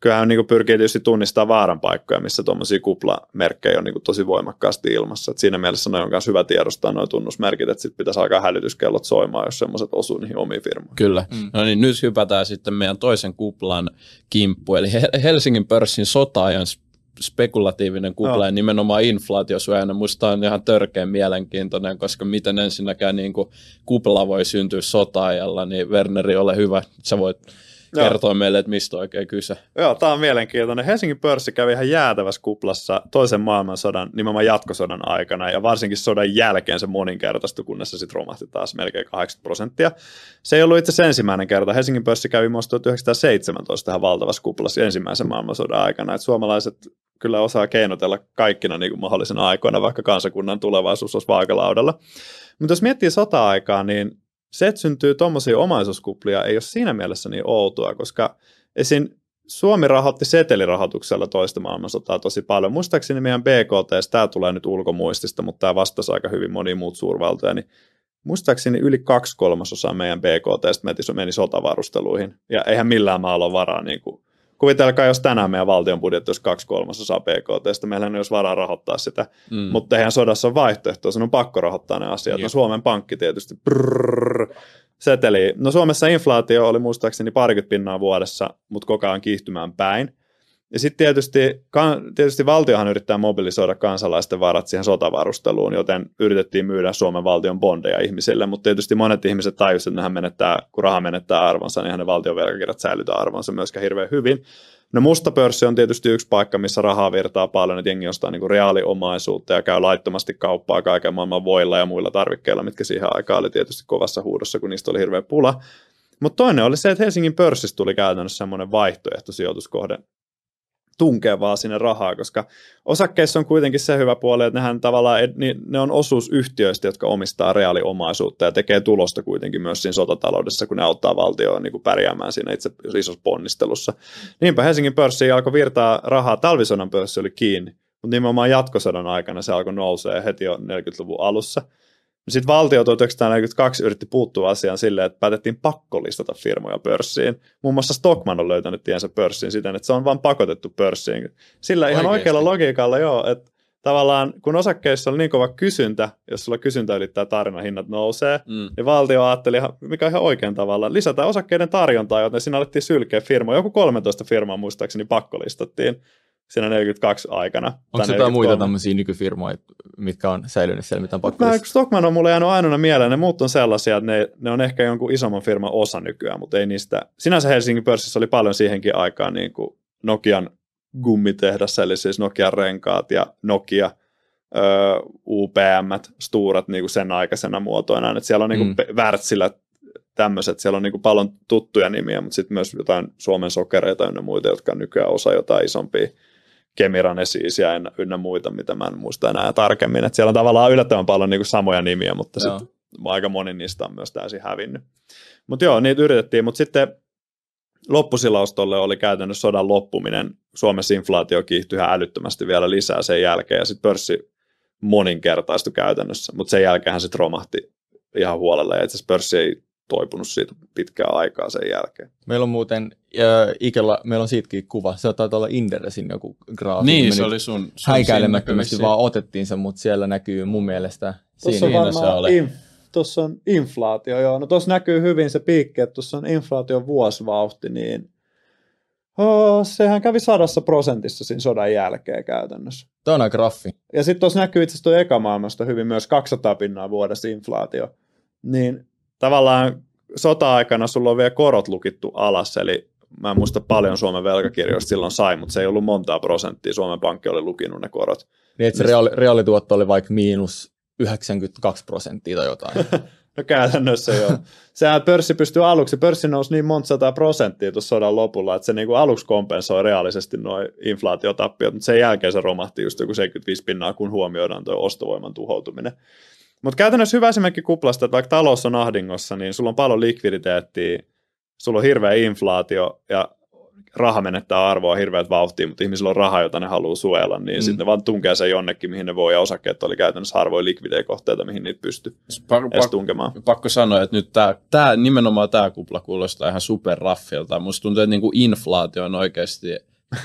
kyllähän niin kuin pyrkii tietysti tunnistaa vaaran paikkoja, missä tuommoisia kuplamerkkejä on niin kuin tosi voimakkaasti ilmassa. Et siinä mielessä noin on myös hyvä tiedostaa nuo tunnusmerkit, että sitten pitäisi alkaa hälytyskellot soimaan, jos semmoiset osuu niihin omiin firmoihin. Kyllä. Mm. No niin, nyt hypätään sitten meidän toisen kuplan kimppu, eli Helsingin pörssin sotaajan spekulatiivinen kupla no. ja nimenomaan inflaatiosuojana. Musta on ihan törkeän mielenkiintoinen, koska miten ensinnäkään niin kuin kupla voi syntyä sotaajalla, niin Werneri, ole hyvä, sä voit kertoo meille, että mistä oikein kyse. Joo, tämä on mielenkiintoinen. Helsingin pörssi kävi ihan jäätävässä kuplassa toisen maailmansodan, nimenomaan jatkosodan aikana, ja varsinkin sodan jälkeen se moninkertaistui, kunnes se sitten romahti taas melkein 80 prosenttia. Se ei ollut itse asiassa ensimmäinen kerta. Helsingin pörssi kävi muista 1917 tähän valtavassa kuplassa ensimmäisen maailmansodan aikana, että suomalaiset kyllä osaa keinotella kaikkina niin kuin mahdollisena aikoina, vaikka kansakunnan tulevaisuus olisi vaakalaudalla. Mutta jos miettii sota-aikaa, niin se, että syntyy tuommoisia omaisuuskuplia, ei ole siinä mielessä niin outoa, koska esim. Suomi rahoitti setelirahoituksella toista maailmansotaa tosi paljon. Muistaakseni meidän BKT, tämä tulee nyt ulkomuistista, mutta tämä vastasi aika hyvin moniin muut suurvaltoja, niin muistaakseni yli kaksi kolmasosaa meidän BKT meni sotavarusteluihin. Ja eihän millään maalla ole varaa niin kuin kuvitelkaa, jos tänään meidän valtion budjetti olisi kaksi kolmasosaa PKT, meillä ei olisi varaa rahoittaa sitä, mm. mutta eihän sodassa ole vaihtoehtoa, sen on pakko rahoittaa ne asiat. No Suomen Pankki tietysti, brrr, seteli. No Suomessa inflaatio oli muistaakseni parikymmentä pinnaa vuodessa, mutta koko ajan kiihtymään päin. Ja sitten tietysti, tietysti valtiohan yrittää mobilisoida kansalaisten varat siihen sotavarusteluun, joten yritettiin myydä Suomen valtion bondeja ihmisille, mutta tietysti monet ihmiset tajusivat, että menettää, kun raha menettää arvonsa, niin ne valtion velkakirjat säilytä arvonsa myöskään hirveän hyvin. No musta pörssi on tietysti yksi paikka, missä rahaa virtaa paljon, että jengi ostaa niinku reaaliomaisuutta ja käy laittomasti kauppaa kaiken maailman voilla ja muilla tarvikkeilla, mitkä siihen aikaan oli tietysti kovassa huudossa, kun niistä oli hirveä pula. Mutta toinen oli se, että Helsingin pörssistä tuli käytännössä semmoinen vaihtoehto sijoituskohde tunkea vaan sinne rahaa, koska osakkeissa on kuitenkin se hyvä puoli, että nehän tavallaan, niin ne on osuus yhtiöistä, jotka omistaa reaaliomaisuutta ja tekee tulosta kuitenkin myös siinä sotataloudessa, kun ne auttaa valtioon niin kuin pärjäämään siinä itse isossa ponnistelussa. Niinpä Helsingin pörssi alkoi virtaa rahaa, talvisodan pörssi oli kiinni, mutta nimenomaan jatkosodan aikana se alkoi nousee heti jo 40-luvun alussa – sitten valtio 1942 yritti puuttua asiaan silleen, että päätettiin pakkolistata firmoja pörssiin. Muun muassa Stockman on löytänyt tiensä pörssiin siten, että se on vain pakotettu pörssiin. Sillä ihan Oikeasti. oikealla logiikalla joo, että tavallaan kun osakkeissa oli niin kova kysyntä, jos sulla kysyntä ylittää tarina, hinnat nousee, mm. niin valtio ajatteli, mikä on ihan oikein tavalla, lisätä osakkeiden tarjontaa, joten siinä alettiin sylkeä firmoja. Joku 13 firmaa muistaakseni pakkolistattiin siinä 42 aikana. Onko se jotain muita tämmöisiä nykyfirmoja, mitkä on säilynyt siellä, mitä on pakko Mä, Stockman on mulle jäänyt ainoana mieleen, ne muut on sellaisia, että ne, ne on ehkä jonkun isomman firman osa nykyään, mutta ei niistä. Sinänsä Helsingin pörssissä oli paljon siihenkin aikaan niin kuin Nokian gummitehdas, eli siis Nokian renkaat ja Nokia, ö, UPM, Sturat niin kuin sen aikaisena muotoina. Että siellä on niin kuin mm. Wärtsilä tämmöiset, siellä on niin kuin paljon tuttuja nimiä, mutta sitten myös jotain Suomen sokereita ja muita, jotka on nykyään osa jotain isompia Kemiran esiisiä ynnä, ynnä muita, mitä mä en muista enää tarkemmin. Et siellä on tavallaan yllättävän paljon niin kuin samoja nimiä, mutta sitten aika moni niistä on myös täysin hävinnyt. Mutta joo, niitä yritettiin, mutta sitten loppusilaustolle oli käytännössä sodan loppuminen. Suomessa inflaatio kiihtyi ihan älyttömästi vielä lisää sen jälkeen, ja sitten pörssi moninkertaistui käytännössä, mutta sen jälkeen se romahti ihan huolella, ja itse asiassa pörssi ei toipunut siitä pitkään aikaa sen jälkeen. Meillä on muuten äh, Ikella, meillä on siitäkin kuva. Se taitaa olla Inderesin joku graafi. Niin, se oli sun, sun Häikäilemättömästi vaan otettiin se, mutta siellä näkyy mun mielestä Tuossa on siinä. Varmaan oli. inf, tuossa on inflaatio, joo. No tuossa näkyy hyvin se piikki, että tuossa on inflaation vuosivauhti, niin oh, sehän kävi sadassa prosentissa siinä sodan jälkeen käytännössä. Tämä on aika raffi. Ja sitten tuossa näkyy itse asiassa tuo eka maailmasta hyvin myös 200 pinnaa vuodessa inflaatio. Niin tavallaan sota-aikana sulla on vielä korot lukittu alas, eli mä en muista paljon Suomen velkakirjoista silloin sai, mutta se ei ollut montaa prosenttia. Suomen pankki oli lukinut ne korot. Niin, että se reaali, reaalituotto oli vaikka miinus 92 prosenttia tai jotain. No käytännössä joo. Sehän pörssi pystyy aluksi, pörssi nousi niin monta sataa prosenttia tuossa sodan lopulla, että se niinku aluksi kompensoi reaalisesti noin inflaatiotappiot, mutta sen jälkeen se romahti just joku 75 pinnaa, kun huomioidaan tuo ostovoiman tuhoutuminen. Mutta käytännössä hyvä esimerkki kuplasta, että vaikka talous on ahdingossa, niin sulla on paljon likviditeettiä, sulla on hirveä inflaatio ja raha menettää arvoa hirveät vauhtia, mutta ihmisillä on rahaa, jota ne haluaa suojella, niin mm. sitten ne vaan tunkee sen jonnekin, mihin ne voi, ja osakkeet oli käytännössä harvoin likvidejä kohteita, mihin niitä pystyy Pak- edes pak- tunkemaan. pakko sanoa, että nyt tää, tää, nimenomaan tämä kupla kuulostaa ihan superraffilta. Musta tuntuu, että niinku inflaatio on oikeasti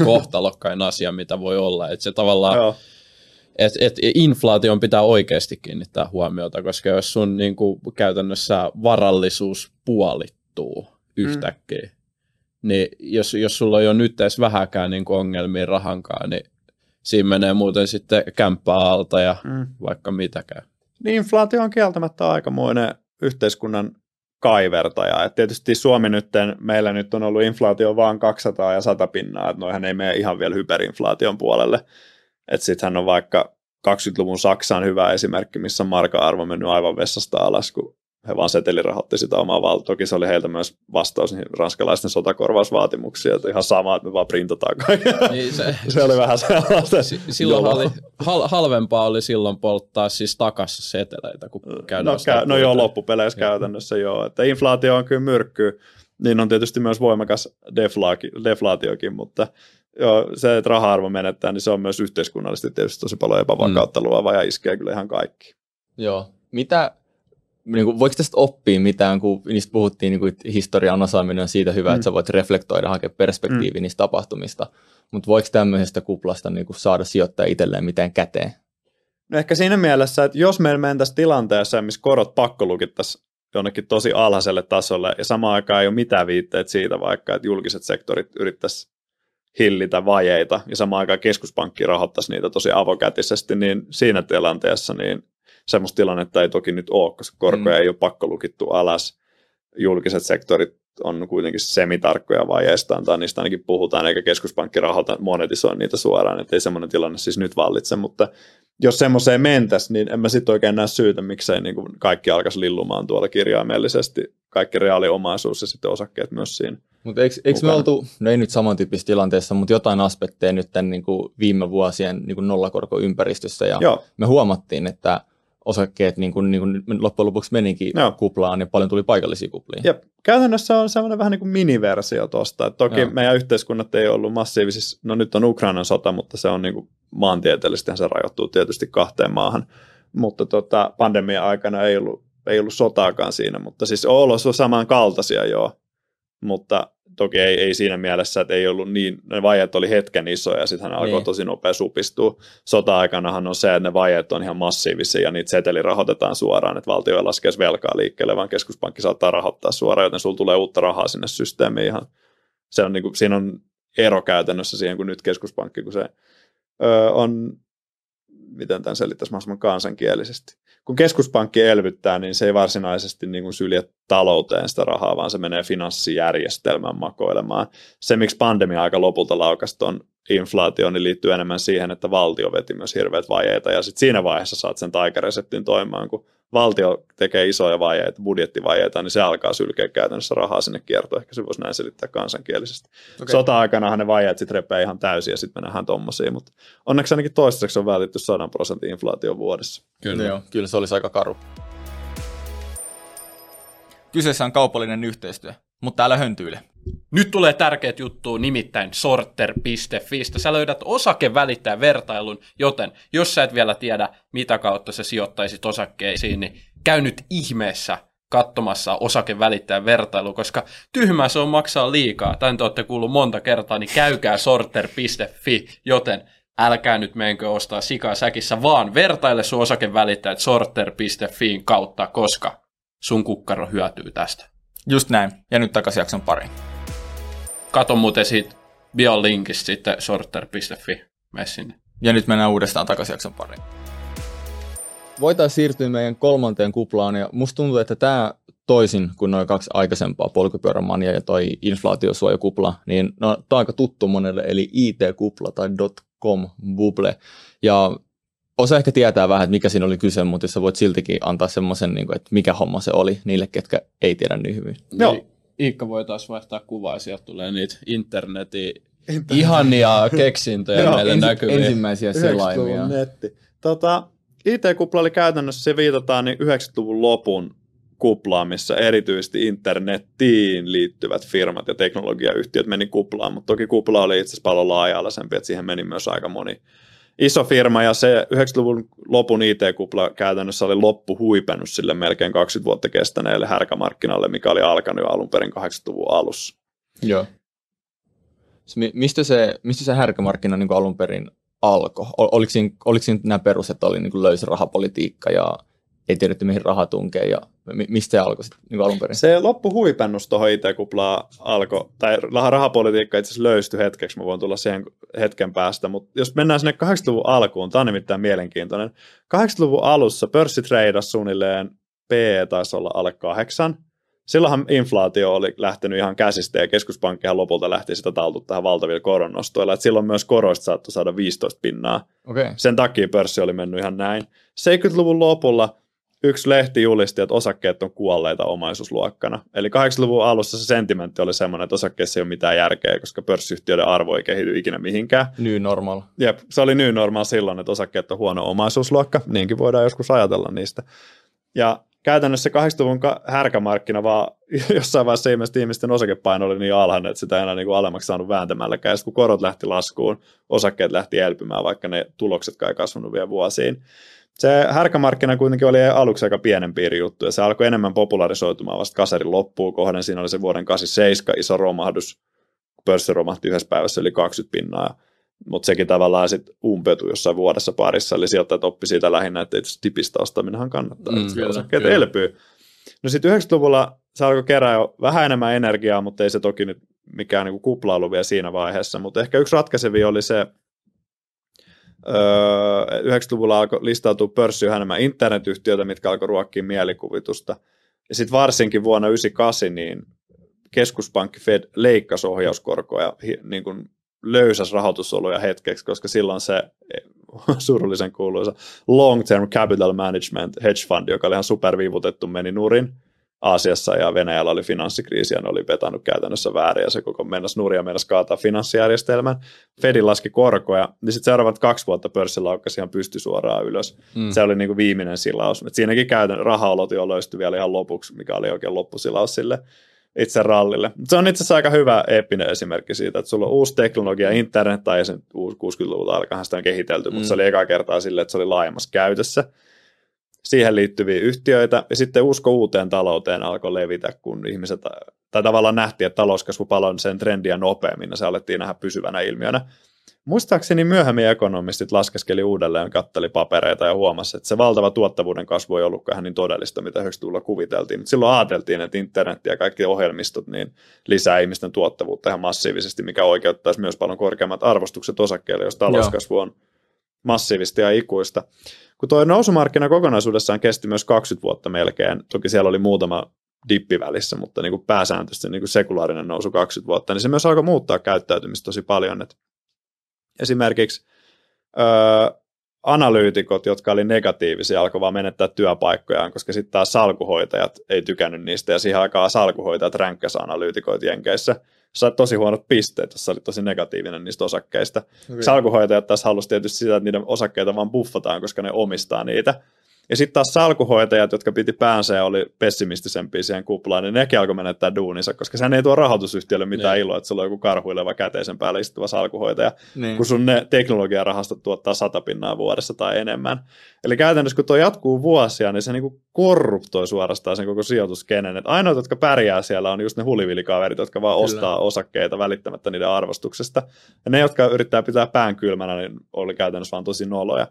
kohtalokkain asia, mitä voi olla. Että se tavallaan, Joo. et, inflaation pitää oikeasti kiinnittää huomiota, koska jos sun niinku, käytännössä varallisuus puolittuu yhtäkkiä, niin jos, jos sulla on jo nyt edes vähäkään niinku ongelmia rahankaan, niin siinä menee muuten sitten kämppää alta ja Mm. vaikka mitäkään. Niin inflaatio on kieltämättä aikamoinen yhteiskunnan kaivertaja. Et tietysti Suomi nyt, meillä nyt on ollut inflaatio vaan 200 ja 100 pinnaa, että noihän ei mene ihan vielä hyperinflaation puolelle. Että sittenhän on vaikka 20-luvun Saksa on hyvä esimerkki, missä marka-arvo mennyt aivan vessasta alas, kun he vaan setelirahoitti sitä omaa valtaa. Toki se oli heiltä myös vastaus niihin ranskalaisten sotakorvausvaatimuksiin, että ihan sama, että me vaan printataan kaiken. Niin se, se oli vähän sellaista. Si- silloin oli, hal, halvempaa oli silloin polttaa siis takassa seteleitä, kun käydään No, kä- no joo, loppupeleissä Joo. käytännössä joo. Että inflaatio on kyllä myrkky, niin on tietysti myös voimakas deflaaki- deflaatiokin, mutta joo, se, että raha-arvo menettää, niin se on myös yhteiskunnallisesti tietysti tosi paljon epävakautta mm. luova ja iskee kyllä ihan kaikki. Joo. Mitä, niin kuin, voiko tästä oppia mitään, kun niistä puhuttiin, niin kuin, että historian osaaminen on siitä hyvä, mm. että sä voit reflektoida, hakea perspektiivi mm. niistä tapahtumista, mutta voiko tämmöisestä kuplasta niin kuin, saada sijoittaa itselleen mitään käteen? No ehkä siinä mielessä, että jos meillä mentäisiin tilanteessa, missä korot pakko lukittaisiin jonnekin tosi alhaiselle tasolle ja samaan aikaan ei ole mitään viitteitä siitä vaikka, että julkiset sektorit yrittäisi hillitä vajeita ja samaan aikaan keskuspankki rahoittaisi niitä tosi avokätisesti, niin siinä tilanteessa niin semmoista tilannetta ei toki nyt ole, koska korkoja mm. ei ole pakko lukittu alas. Julkiset sektorit on kuitenkin semitarkkoja vajeistaan, tai niistä ainakin puhutaan, eikä keskuspankki rahoita monetisoi niitä suoraan, että ei semmoinen tilanne siis nyt vallitse, mutta jos semmoiseen mentäisi, niin en mä sitten oikein näe syytä, miksei niin kuin kaikki alkaisi lillumaan tuolla kirjaimellisesti, kaikki reaaliomaisuus ja sitten osakkeet myös siinä. Mutta eikö, eikö me oltu, no ei nyt samantyyppisessä tilanteessa, mutta jotain aspekteja nyt tämän niin kuin viime vuosien niin kuin nollakorkoympäristössä, ja Joo, me huomattiin, että osakkeet niin kuin, niin kuin loppujen lopuksi menikin Joo. kuplaan ja paljon tuli paikallisia kuplia. ja käytännössä on semmoinen vähän niin kuin miniversio tuosta. että Toki Joo. meidän yhteiskunnat ei ollut massiivisissa, no nyt on Ukrainan sota, mutta se on niin kuin maantieteellisesti se rajoittuu tietysti kahteen maahan. Mutta tota, pandemian aikana ei ollut, ei ollut sotaakaan siinä, mutta siis olossa on samankaltaisia joo. Mutta toki ei, ei siinä mielessä, että ei ollut niin, ne vajeet oli hetken isoja ja sitten hän alkoi Niin. tosi nopea supistua. Sota-aikanahan on se, että ne vajeet on ihan massiivisia ja niitä seteli rahoitetaan suoraan, että valtio ei laskea velkaa liikkeelle, vaan keskuspankki saattaa rahoittaa suoraan, joten sulla tulee uutta rahaa sinne systeemiin ihan. Se on, niin kuin, siinä on ero käytännössä siihen kuin nyt keskuspankki, kun se ö, on, miten tämän selittäisi mahdollisimman kansankielisesti. Kun keskuspankki elvyttää, niin se ei varsinaisesti niin kuin sylje talouteen sitä rahaa, vaan se menee finanssijärjestelmän makoilemaan. Se, miksi pandemia-aika lopulta laukasi tuon inflaatioon, niin liittyy enemmän siihen, että valtio veti myös hirveät vajeita, ja sitten siinä vaiheessa saat sen taikareseptin toimimaan, kun valtio tekee isoja vajeita, budjettivajeita, niin se alkaa sylkeä käytännössä rahaa sinne kiertoon. Ehkä se voisi näin selittää kansankielisesti. Okay. Sota-aikanahan ne vajeet sitten repee ihan täysin ja sitten me nähdään tommosia, mutta onneksi ainakin toistaiseksi on vältetty 100 prosentin inflaatio vuodessa. Kyllä. Joo, kyllä se olisi aika karu. Kyseessä on kaupallinen yhteistyö, mutta älä höntyile. Nyt tulee tärkeät juttu, nimittäin sorter.fistä. Sä löydät osakevälittäjän vertailun, joten jos sä et vielä tiedä, mitä kautta sä sijoittaisit osakkeisiin, niin käy nyt ihmeessä katsomassa osakevälittäjän vertailu, koska tyhmää se on maksaa liikaa. Tän te olette kuullut monta kertaa, niin käykää sorter.fi, joten älkää nyt menkö ostaa sikaa säkissä, vaan vertaile sun osakevälittäjät sorter.fiin kautta, koska sun kukkaro hyötyy tästä. Just näin. Ja nyt takaisin jakson pariin. Kato muuten siitä biolinkistä sitten sorter.fi. Mene sinne. Ja nyt mennään uudestaan takaisin jakson pariin. Voitaisiin siirtyä meidän kolmanteen kuplaan, ja musta tuntuu, että tämä toisin kuin noin kaksi aikaisempaa, polkupyörämania ja toi inflaatiosuojakupla, niin no, tämä on aika tuttu monelle, eli IT-kupla tai .com-buble. Ja osa ehkä tietää vähän, että mikä siinä oli kyse, mutta jos sä voit siltikin antaa semmoisen, niin että mikä homma se oli niille, ketkä ei tiedä niin hyvin. Joo. Niin, Iikka voi taas vaihtaa kuvaa, sieltä tulee niitä internetin ihania keksintöjä Joo, meille Ensi, näkyviin. ensimmäisiä 90-luvun selaimia. netti. Tota, IT-kupla oli käytännössä, se viitataan niin 90-luvun lopun kuplaan, missä erityisesti internettiin liittyvät firmat ja teknologiayhtiöt meni kuplaan, mutta toki kupla oli itse asiassa paljon laaja-alaisempi, että siihen meni myös aika moni iso firma, ja se 90-luvun lopun IT-kupla käytännössä oli loppu huipennut sille melkein 20 vuotta kestäneelle härkämarkkinalle, mikä oli alkanut jo alun perin 80-luvun alussa. Joo. Mistä, se, mistä se härkämarkkina niin alun perin alkoi? Ol- Oliko siinä, oliko siinä nämä perus, että oli niin löysä rahapolitiikka ja ei tiedetty mihin raha tunkee ja mi- mistä se alkoi sitten niin alun perin? Se loppu huipennus tuohon IT-kuplaan alkoi, tai raha- rahapolitiikka itse asiassa löystyi hetkeksi, mä voin tulla siihen hetken päästä, mutta jos mennään sinne 80-luvun alkuun, tämä on nimittäin mielenkiintoinen. 80-luvun alussa pörssi treidasi suunnilleen PE taisi olla alle kahdeksan. Silloinhan inflaatio oli lähtenyt ihan käsistä ja keskuspankkihan lopulta lähti sitä taltuttaa valtavilla koronnostoilla. Et silloin myös koroista saattoi saada 15 pinnaa. Okay. sen takia pörssi oli mennyt ihan näin. 70-luvun lopulla yksi lehti julisti, että osakkeet on kuolleita omaisuusluokkana. Eli 80-luvun alussa se sentimentti oli semmoinen, että osakkeessa ei ole mitään järkeä, koska pörssiyhtiöiden arvo ei kehity ikinä mihinkään. New normal. Jep, se oli new normal silloin, että osakkeet on huono omaisuusluokka. Niinkin voidaan joskus ajatella niistä. Ja käytännössä 80-luvun ka- härkämarkkina vaan jossain vaiheessa ilmeisesti ihmisten osakepaino oli niin alhainen, että sitä ei enää niin kuin alemmaksi saanut vääntämälläkään. Sitten kun korot lähti laskuun, osakkeet lähti elpymään, vaikka ne tuloksetkaan ei kasvanut vielä vuosiin. Se härkämarkkina kuitenkin oli aluksi aika pienen piiri juttu, ja se alkoi enemmän popularisoitumaan vasta kasarin loppuun kohden. Siinä oli se vuoden 87 iso romahdus, kun pörssi romahti yhdessä päivässä yli 20 pinnaa, mutta sekin tavallaan sitten umpeutui jossain vuodessa parissa, eli sijoittajat oppi siitä lähinnä, että itse tipistä ostaminenhan kannattaa, Mm, että kyllä, osakkeet kyllä. elpyy. No sitten 90-luvulla se alkoi kerää jo vähän enemmän energiaa, mutta ei se toki nyt mikään niin kupla ollut vielä siinä vaiheessa, mutta ehkä yksi ratkaisevia oli se, öö, 90-luvulla alkoi listautua pörssiin yhä enemmän internetyhtiöitä, mitkä alkoi ruokkia mielikuvitusta. Ja sitten varsinkin vuonna 1998 niin keskuspankki Fed leikkasi ohjauskorkoja niin kuin löysäs rahoitusoloja hetkeksi, koska silloin se eh, surullisen kuuluisa Long Term Capital Management hedge fund, joka oli ihan superviivutettu, meni nurin Aasiassa ja Venäjällä oli finanssikriisi ja ne oli vetänyt käytännössä väärin ja se koko mennäs nurin ja mennäs kaataa finanssijärjestelmän. Fedin laski korkoja, niin sitten seuraavat kaksi vuotta pörssi laukkasi ihan pystysuoraan ylös. Mm. Se oli niin kuin viimeinen silaus. Et siinäkin käytän rahaolot jo löysty vielä ihan lopuksi, mikä oli oikein loppusilaus sille itse rallille. Se on itse asiassa aika hyvä eeppinen esimerkki siitä, että sulla on uusi teknologia, internet, tai sen 60-luvulta alkaen sitä on kehitelty, mm. mutta se oli eka kertaa silleen, että se oli laajemmassa käytössä. Siihen liittyviä yhtiöitä, ja sitten usko uuteen talouteen alkoi levitä, kun ihmiset, tai tavallaan nähtiin, että talouskasvu paloi sen trendiä nopeammin, ja se alettiin nähdä pysyvänä ilmiönä. Muistaakseni myöhemmin ekonomistit laskeskeli uudelleen, katteli papereita ja huomasi, että se valtava tuottavuuden kasvu ei ollutkaan niin todellista, mitä 90-luvulla kuviteltiin. Mutta silloin ajateltiin, että internet ja kaikki ohjelmistot niin lisää ihmisten tuottavuutta ihan massiivisesti, mikä oikeuttaisi myös paljon korkeammat arvostukset osakkeille, jos talouskasvu on massiivista ja ikuista. Kun tuo nousumarkkina kokonaisuudessaan kesti myös 20 vuotta melkein, toki siellä oli muutama dippi välissä, mutta niin kuin pääsääntöisesti niin kuin sekulaarinen nousu 20 vuotta, niin se myös alkoi muuttaa käyttäytymistä tosi paljon. Että esimerkiksi öö, analyytikot, jotka oli negatiivisia, alkoi vaan menettää työpaikkojaan, koska sitten taas salkuhoitajat ei tykännyt niistä, ja siihen aikaan salkuhoitajat ränkkäsi analyytikoit Jenkeissä. Sait tosi huonot pisteet, jos sä olit tosi negatiivinen niistä osakkeista. Okay. Salkuhoitajat taas halusi tietysti sitä, että niiden osakkeita vaan buffataan, koska ne omistaa niitä. Ja sitten taas salkuhoitajat, jotka piti päänsä ja oli pessimistisempia siihen kuplaan, niin nekin alkoi menettää duuninsa, koska sehän ei tuo rahoitusyhtiölle mitään Niin. iloa, että sulla on joku karhuileva käteisen päällä istuva salkuhoitaja, Niin. kun sun ne teknologiarahastot tuottaa sata pinnaa vuodessa tai enemmän. Eli käytännössä kun tuo jatkuu vuosia, niin se niinku korruptoi suorastaan sen koko sijoituskenen. Et ainoat, jotka pärjää siellä, on just ne hulivilikaverit, jotka vaan Kyllä. ostaa osakkeita välittämättä niiden arvostuksesta. Ja ne, jotka yrittää pitää pään kylmänä, niin oli käytännössä vaan tosi noloja.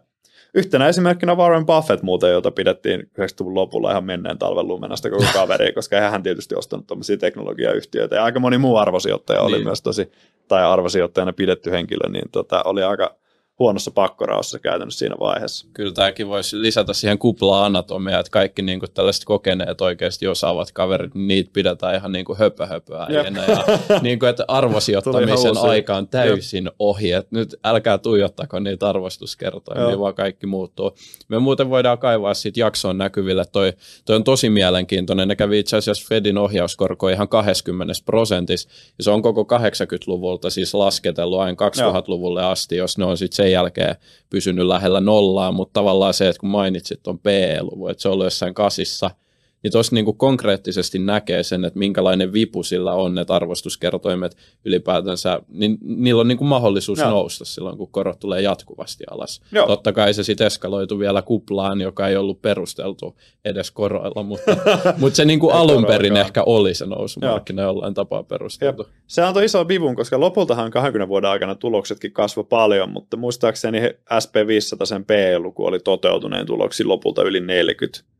Yhtenä esimerkkinä Warren Buffett muuten, jota pidettiin 90-luvun lopulla ihan menneen talven lumenasta koko kaveri, koska eihän hän tietysti ostanut tuommoisia teknologiayhtiöitä. Ja aika moni muu arvosijoittaja oli Niin. myös tosi, tai arvosijoittajana pidetty henkilö, niin tota, oli aika huonossa pakkoraossa käytännössä siinä vaiheessa. Kyllä tämäkin voisi lisätä siihen kupla-anatomiaan, että kaikki niin kuin tällaiset kokeneet oikeasti osaavat kaverit, niin niitä pidetään ihan niin kuin höpö höpöä Jep. äijänä. ja niin kuin, että arvosijoittamisen aika on täysin ohi, että nyt älkää tuijottako niitä arvostuskertoja, niin vaan kaikki muuttuu. Me muuten voidaan kaivaa siitä jaksoon näkyville, toi, toi on tosi mielenkiintoinen, ne kävi itse asiassa Fedin ohjauskorko ihan 20 prosentissa, ja se on koko 80-luvulta siis lasketellut aina 2000-luvulle asti, jos ne on sitten sen jälkeen pysynyt lähellä nollaa, mutta tavallaan se, että kun mainitsit on PE-luvun, että se on ollut jossain kasissa, niin tuossa niinku konkreettisesti näkee sen, että minkälainen vipu sillä on, että arvostuskertoimet ylipäätänsä, niin niillä on niinku mahdollisuus Joo. nousta silloin, kun korot tulee jatkuvasti alas. Joo. Totta kai se sitten eskaloitu vielä kuplaan, joka ei ollut perusteltu edes koroilla, mutta, mutta se niinku Ei alun perin ehkä oli se nousumarkkina jollain tapaa perusteltu. Se antoi iso vivun, koska lopultahan 20 vuoden aikana tuloksetkin kasvoi paljon, mutta muistaakseni he- SP500 sen PE-luku oli toteutuneen tuloksi lopulta yli 40.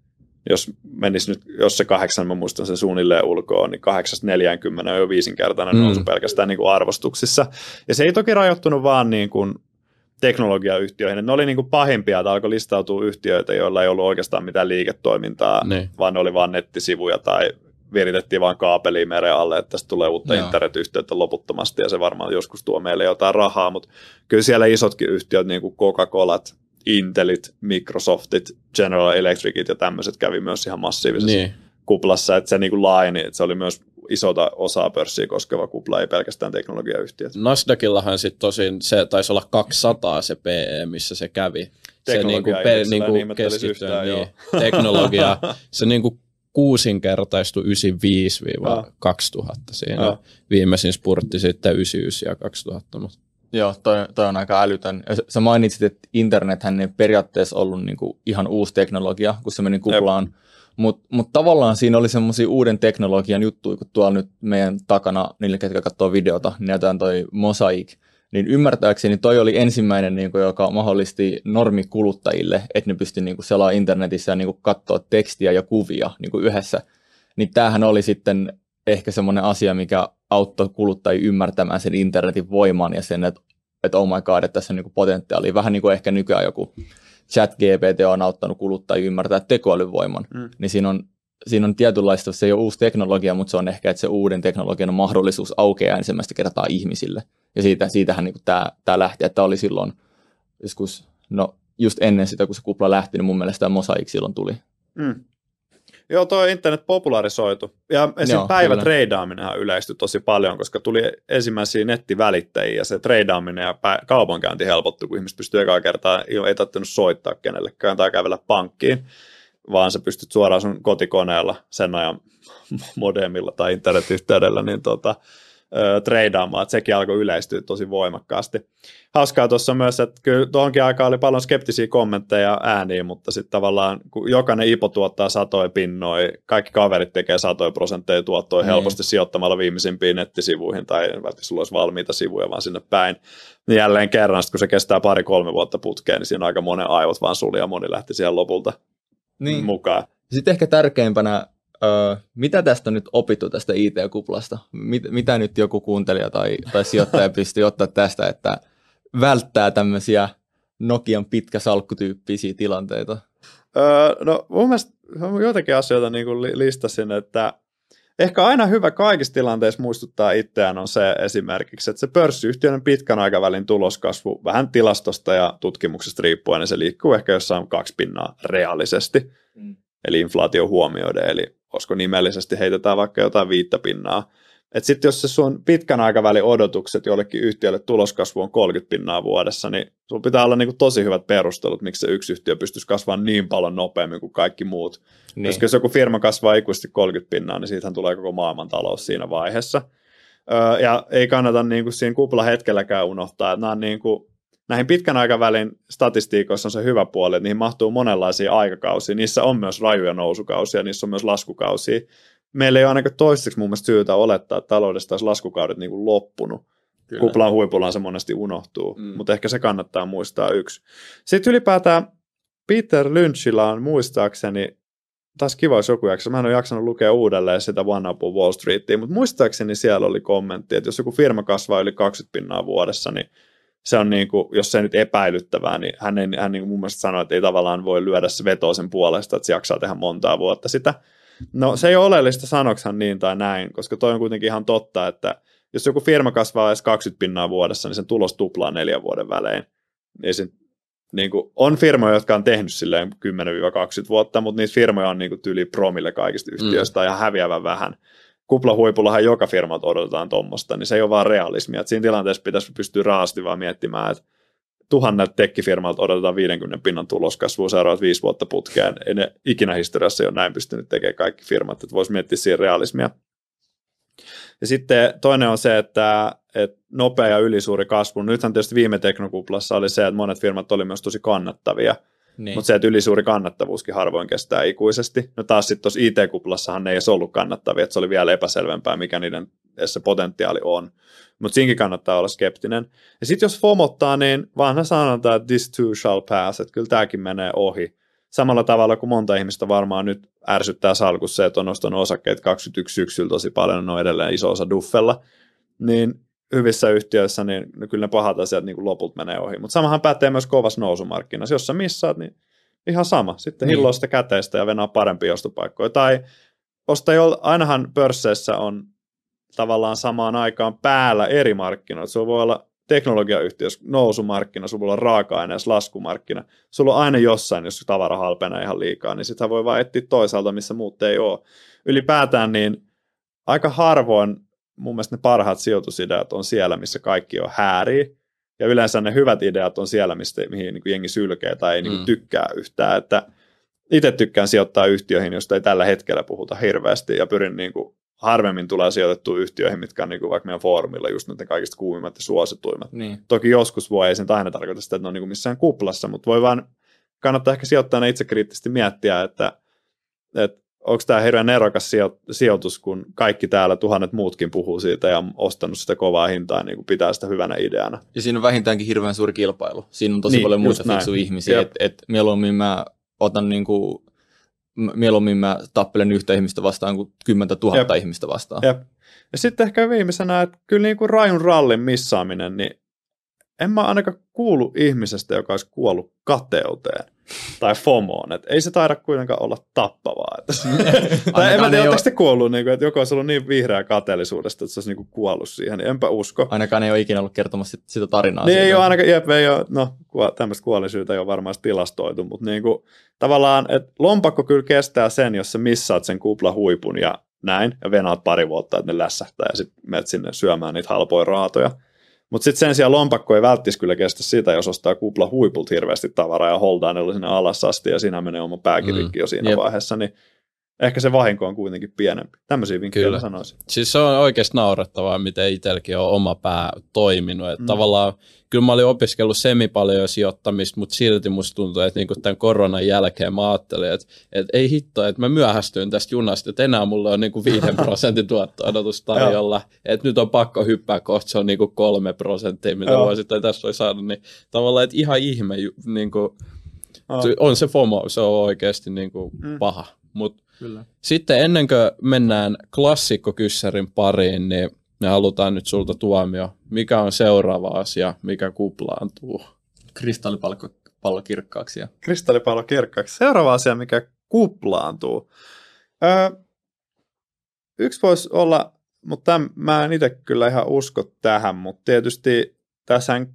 Jos menisi nyt, jos se kahdeksan, mä muistan sen suunnilleen ulkoa, niin 840 on jo viisinkertainen Mm. nousu pelkästään niin kuin arvostuksissa. Ja se ei toki rajoittunut vaan niin kuin teknologiayhtiöihin. Ne oli niin kuin pahimpia, että alkoi listautua yhtiöitä, joilla ei ollut oikeastaan mitään liiketoimintaa, Niin. vaan ne oli vain nettisivuja tai viritettiin vain kaapeliin meren alle, että tästä tulee uutta Joo. internetyhteyttä loputtomasti ja se varmaan joskus tuo meille jotain rahaa, mutta kyllä siellä isotkin yhtiöt, niin kuin Coca-Colat, Intelit, Microsoftit, General Electricit ja tämmöiset kävi myös ihan massiivisessa Niin. kuplassa, että se niin kuin laajeni, että se oli myös isota osaa pörssiä koskeva kupla, ei pelkästään teknologiayhtiöt. Nasdaqillahan sitten tosin se taisi olla 200 se PE, missä se kävi. Se niinku, pe, niinku keskittyen yhtään, niin, joo. teknologia, se niinku kuusinkertaistui 95-2000 siinä. Joo. Viimeisin spurtti sitten 99 ja 2000. Mutta Joo, toi, toi on aika älytön. Ja sä- Sä mainitsit, että internethän ei periaatteessa ollut niinku ihan uusi teknologia, kun se meni kuplaan. Mutta mut tavallaan siinä oli semmoisia uuden teknologian juttuja, kun tuolla nyt meidän takana, niille ketkä katsoo videota, niin näytetään toi Mosaic. Niin ymmärtääkseni toi oli ensimmäinen, niinku, joka mahdollisti normikuluttajille, että ne pystyi niinku selaa internetissä ja niinku katsoa tekstiä ja kuvia niinku yhdessä. Niin tämähän oli sitten ehkä semmoinen asia, mikä auttoi kuluttajia ymmärtämään sen internetin voiman ja sen, että, että oh my god, että tässä on niin potentiaalia. Vähän niin kuin ehkä nykyään joku chat GPT on auttanut kuluttajia ymmärtää tekoälyn voiman. Mm. Niin siinä on, siinä on tietynlaista, se ei ole uusi teknologia, mutta se on ehkä, että se uuden teknologian mahdollisuus aukeaa ensimmäistä kertaa ihmisille. Ja siitä, siitähän niin tämä, tämä lähti, että oli silloin joskus, no just ennen sitä, kun se kupla lähti, niin mun mielestä tämä Mosaic silloin tuli. Mm. Joo, tuo internet popularisoitu. Ja esim. Joo, päivätreidaaminenhan yleistyi tosi paljon, koska tuli ensimmäisiä nettivälittäjiä ja se treidaaminen ja pä- kaupankäynti helpottui, kun ihmiset pystyy ekaa kertaa, ei ei tarvinnut soittaa kenellekään tai kävellä pankkiin, vaan sä pystyt suoraan sun kotikoneella sen ajan modemilla tai internetyhteydellä niin tota, ö, treidaamaan, että sekin alkoi yleistyä tosi voimakkaasti. Hauskaa tuossa myös, että kyllä tuohonkin aikaan oli paljon skeptisiä kommentteja ja ääniä, mutta sitten tavallaan kun jokainen IPO tuottaa satoja pinnoja, kaikki kaverit tekee satoja prosentteja tuottoja Niin. helposti sijoittamalla viimeisimpiin nettisivuihin tai välttämättä sulla olisi valmiita sivuja vaan sinne päin. Niin jälleen kerran, kun se kestää pari-kolme vuotta putkeen, niin siinä aika monen aivot vaan suli ja moni lähti siihen lopulta Niin. mukaan. Sitten ehkä tärkeimpänä, öö, mitä tästä on nyt opittu tästä IT-kuplasta? Mit, mitä nyt joku kuuntelija tai, tai sijoittaja pystyy ottaa tästä, että välttää tämmöisiä Nokian pitkä salkkutyyppisiä tilanteita? Öö, no mun mielestä joitakin asioita niin kuin li- listasin, että ehkä aina hyvä kaikissa tilanteissa muistuttaa itseään on se esimerkiksi, että se pörssiyhtiön pitkän aikavälin tuloskasvu vähän tilastosta ja tutkimuksesta riippuen, niin se liikkuu ehkä jossain kaksi pinnaa reaalisesti, Mm. Eli inflaatio huomioiden, eli olisiko nimellisesti heitetään vaikka jotain viittä pinnaa, että sitten jos se sun pitkän aikavälin odotukset jollekin yhtiölle tuloskasvu on 30 pinnaa vuodessa, niin sulla pitää olla niinku tosi hyvät perustelut, miksi se yksi yhtiö pystyisi kasvamaan niin paljon nopeammin kuin kaikki muut. Niin. Koska jos joku firma kasvaa ikuisesti 30 pinnaa, niin siitähän tulee koko maailmantalous siinä vaiheessa. Öö, ja ei kannata niinku siinä kupla hetkelläkään unohtaa, että nämä on niinku, näihin pitkän aikavälin statistiikoissa on se hyvä puoli, että niihin mahtuu monenlaisia aikakausia. Niissä on myös rajuja nousukausia, niissä on myös laskukausia meillä ei ole ainakaan toistaiseksi mun mielestä syytä olettaa, että taloudesta olisi laskukaudet niin kuin loppunut. Kyllä. Kuplan huipullaan se monesti unohtuu, mm. mutta ehkä se kannattaa muistaa yksi. Sitten ylipäätään Peter Lynchillä on muistaakseni, taas kiva jos joku jakso, mä en ole jaksanut lukea uudelleen sitä One Up Wall Streetia, mutta muistaakseni siellä oli kommentti, että jos joku firma kasvaa yli 20 pinnaa vuodessa, niin se on niin kuin, jos se nyt epäilyttävää, niin hän, ei, hän niin kuin mun mielestä sanoi, että ei tavallaan voi lyödä se vetoa sen puolesta, että se jaksaa tehdä montaa vuotta sitä. No se ei ole oleellista sanoksan niin tai näin, koska toi on kuitenkin ihan totta, että jos joku firma kasvaa edes 20 pinnaa vuodessa, niin sen tulos tuplaa neljän vuoden välein. Niin se, niin kuin, on firmoja, jotka on tehnyt silleen 10-20 vuotta, mutta niitä firmoja on niin kuin, tyyli promille kaikista yhtiöistä mm. ja häviävän vähän. Kuplahuipullahan joka firmat odotetaan tuommoista, niin se ei ole vaan realismia. Et siinä tilanteessa pitäisi pystyä raasti vaan miettimään, että tuhannet tekkifirmalta odotetaan 50 pinnan tuloskasvua seuraavat viisi vuotta putkeen. Ei ne ikinä historiassa ei ole näin pystynyt tekemään kaikki firmat, että voisi miettiä siihen realismia. Ja sitten toinen on se, että, että nopea ja ylisuuri kasvu. Nythän tietysti viime teknokuplassa oli se, että monet firmat oli myös tosi kannattavia, niin. mutta se, että ylisuuri kannattavuuskin harvoin kestää ikuisesti. No taas sitten tuossa IT-kuplassahan ne ei edes ollut kannattavia, että se oli vielä epäselvempää, mikä niiden se potentiaali on. Mutta siinkin kannattaa olla skeptinen. Ja sitten jos fomottaa, niin vanha sanonta, että this too shall pass, että kyllä tämäkin menee ohi. Samalla tavalla kuin monta ihmistä varmaan nyt ärsyttää salkussa että on ostanut osakkeet 21 syksyllä tosi paljon, ne on edelleen iso osa duffella, niin hyvissä yhtiöissä, niin kyllä ne pahat asiat niin loput menee ohi. Mutta samahan pätee myös kovassa nousumarkkinassa. Jos sä missaat, niin ihan sama. Sitten niin. hilloa sitä käteistä ja venää parempia ostopaikkoja. Tai osta jo, ainahan pörsseissä on tavallaan samaan aikaan päällä eri markkinoita. Sulla voi olla teknologiayhtiössä nousumarkkina, sulla voi olla raaka-aineessa laskumarkkina. Sulla on aina jossain, jos tavara halpenee ihan liikaa, niin sitä voi vaan etsiä toisaalta, missä muut ei ole. Ylipäätään niin aika harvoin mun mielestä ne parhaat sijoitusideat on siellä, missä kaikki on hääri. Ja yleensä ne hyvät ideat on siellä, mistä, mihin niin kuin jengi sylkee tai ei niin kuin mm. tykkää yhtään. Että itse tykkään sijoittaa yhtiöihin, joista ei tällä hetkellä puhuta hirveästi ja pyrin niin kuin harvemmin tulee sijoitettua yhtiöihin, mitkä on niin kuin vaikka meidän foorumilla just ne kaikista kuumimmat ja suosituimmat. Niin. Toki joskus voi, ei sen aina tarkoita sitä, että ne on niin kuin missään kuplassa, mutta voi vaan, kannattaa ehkä sijoittaa ne itse kriittisesti miettiä, että, että onko tämä hirveän erokas sijoitus, kun kaikki täällä tuhannet muutkin puhuu siitä ja on ostanut sitä kovaa hintaa, niin kuin pitää sitä hyvänä ideana. Ja siinä on vähintäänkin hirveän suuri kilpailu. Siinä on tosi niin, paljon muita fiksuja ihmisiä, että et mieluummin mä otan niin kuin mieluummin mä tappelen yhtä ihmistä vastaan kuin kymmentä tuhatta Jep. ihmistä vastaan. Jep. Ja sitten ehkä viimeisenä, että kyllä niin kuin rajun rallin missaaminen, niin en mä ainakaan kuulu ihmisestä, joka olisi kuollut kateuteen tai FOMOon. Että ei se taida kuitenkaan olla tappavaa. Että, tai en mä tiedä, oletteko te kuollut, niin kuin, että joku olisi ollut niin vihreä kateellisuudesta, että se olisi niin kuin kuollut siihen, niin enpä usko. Ainakaan ei ole ikinä ollut kertomassa sitä tarinaa. Niin siitä. ei ole ainakaan, jep, ei ole, no tämmöistä kuolisyyttä ei ole varmaan tilastoitu, mutta niin kuin, tavallaan, että lompakko kyllä kestää sen, jos sä missaat sen kupla huipun ja näin, ja venaat pari vuotta, että ne lässähtää, ja sitten menet sinne syömään niitä halpoja raatoja. Mutta sitten sen sijaan lompakko ei välttis kyllä kestä sitä, jos ostaa kupla huipult hirveästi tavaraa ja holdaa ne sinne alas asti ja siinä menee oma pääkirikki mm. jo siinä Jep. vaiheessa, niin ehkä se vahinko on kuitenkin pienempi. Tämmöisiä vinkkejä Kyllä. sanoisin. Siis se on oikeasti naurettavaa, miten itselläkin on oma pää toiminut. Että mm. Tavallaan, kyllä mä olin opiskellut semi paljon sijoittamista, mutta silti musta tuntuu, että niinku tämän koronan jälkeen mä ajattelin, että, että ei hitto, että mä myöhästyin tästä junasta, että enää mulla on niinku 5 prosentin tuotto-odotus tarjolla. että nyt on pakko hyppää kohta, se on niinku 3 prosenttia, mitä voisi tai tässä voi saada. Niin tavallaan, että ihan ihme, niinku, on se FOMO, se on oikeasti niinku mm. paha. Mutta Kyllä. Sitten ennen kuin mennään klassikkokyssärin pariin, niin me halutaan nyt sulta tuomio. Mikä on seuraava asia, mikä kuplaantuu? Kristallipallo kirkkaaksi. Ja... Kristallipallo kirkkaaksi. Seuraava asia, mikä kuplaantuu. Öö, yksi voisi olla, mutta tämän, mä en itse kyllä ihan usko tähän, mutta tietysti tässä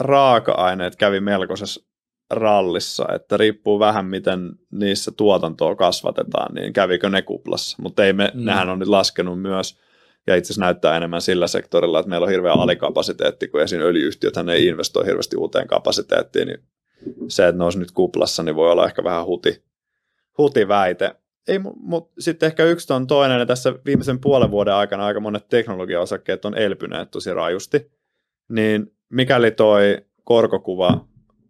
raaka-aineet kävi melkoisessa rallissa, että riippuu vähän miten niissä tuotantoa kasvatetaan, niin kävikö ne kuplassa, mutta ei me, mm. nehän on nyt laskenut myös. ja itse asiassa näyttää enemmän sillä sektorilla, että meillä on hirveä alikapasiteetti, kun esim. öljyyhtiöt ne investoi hirveästi uuteen kapasiteettiin, niin se, että ne olisi nyt kuplassa, niin voi olla ehkä vähän huti, huti väite. Ei, mutta sitten ehkä yksi on toinen, ja tässä viimeisen puolen vuoden aikana aika monet teknologiaosakkeet on elpyneet tosi rajusti, niin mikäli toi korkokuva,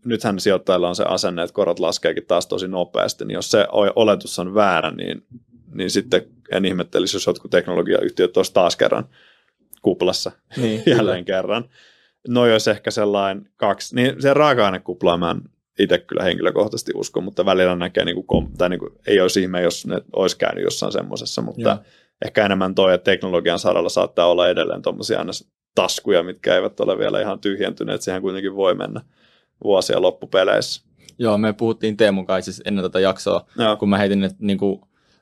nythän sijoittajilla on se asenne, että korot laskeekin taas tosi nopeasti, niin jos se oletus on väärä, niin, niin sitten en ihmettelisi, jos jotkut teknologiayhtiöt olisi taas kerran kuplassa niin, jälleen kyllä. kerran. No jos ehkä sellainen kaksi, niin se raaka-ainekupla mä en itse kyllä henkilökohtaisesti usko, mutta välillä näkee, niin kuin, tai niin kuin, ei olisi ihme, jos ne olisi käynyt jossain semmoisessa, mutta Joo. ehkä enemmän toi, että teknologian saralla saattaa olla edelleen tuommoisia taskuja, mitkä eivät ole vielä ihan tyhjentyneet, siihen kuitenkin voi mennä vuosia loppupeleissä. Joo, me puhuttiin Teemun kanssa siis ennen tätä jaksoa, Joo. kun mä heitin, että niin kuin,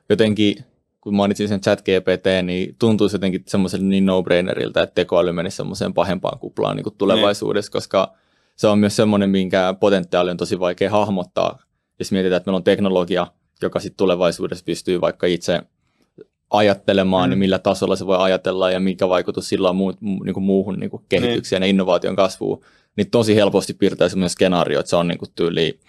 jotenkin kun mainitsin sen chat GPT, niin tuntuisi jotenkin semmoiselle niin no-brainerilta, että tekoäly menisi semmoiseen pahempaan kuplaan niin kuin tulevaisuudessa, niin. koska se on myös semmoinen, minkä potentiaali on tosi vaikea hahmottaa, jos mietitään, että meillä on teknologia, joka sitten tulevaisuudessa pystyy vaikka itse ajattelemaan, niin mm. niin millä tasolla se voi ajatella ja mikä vaikutus sillä on muu, niin kuin muuhun niin kuin kehitykseen niin. ja innovaation kasvuun, niin tosi helposti piirtää semmoinen skenaario, että se on niin kuin tyyli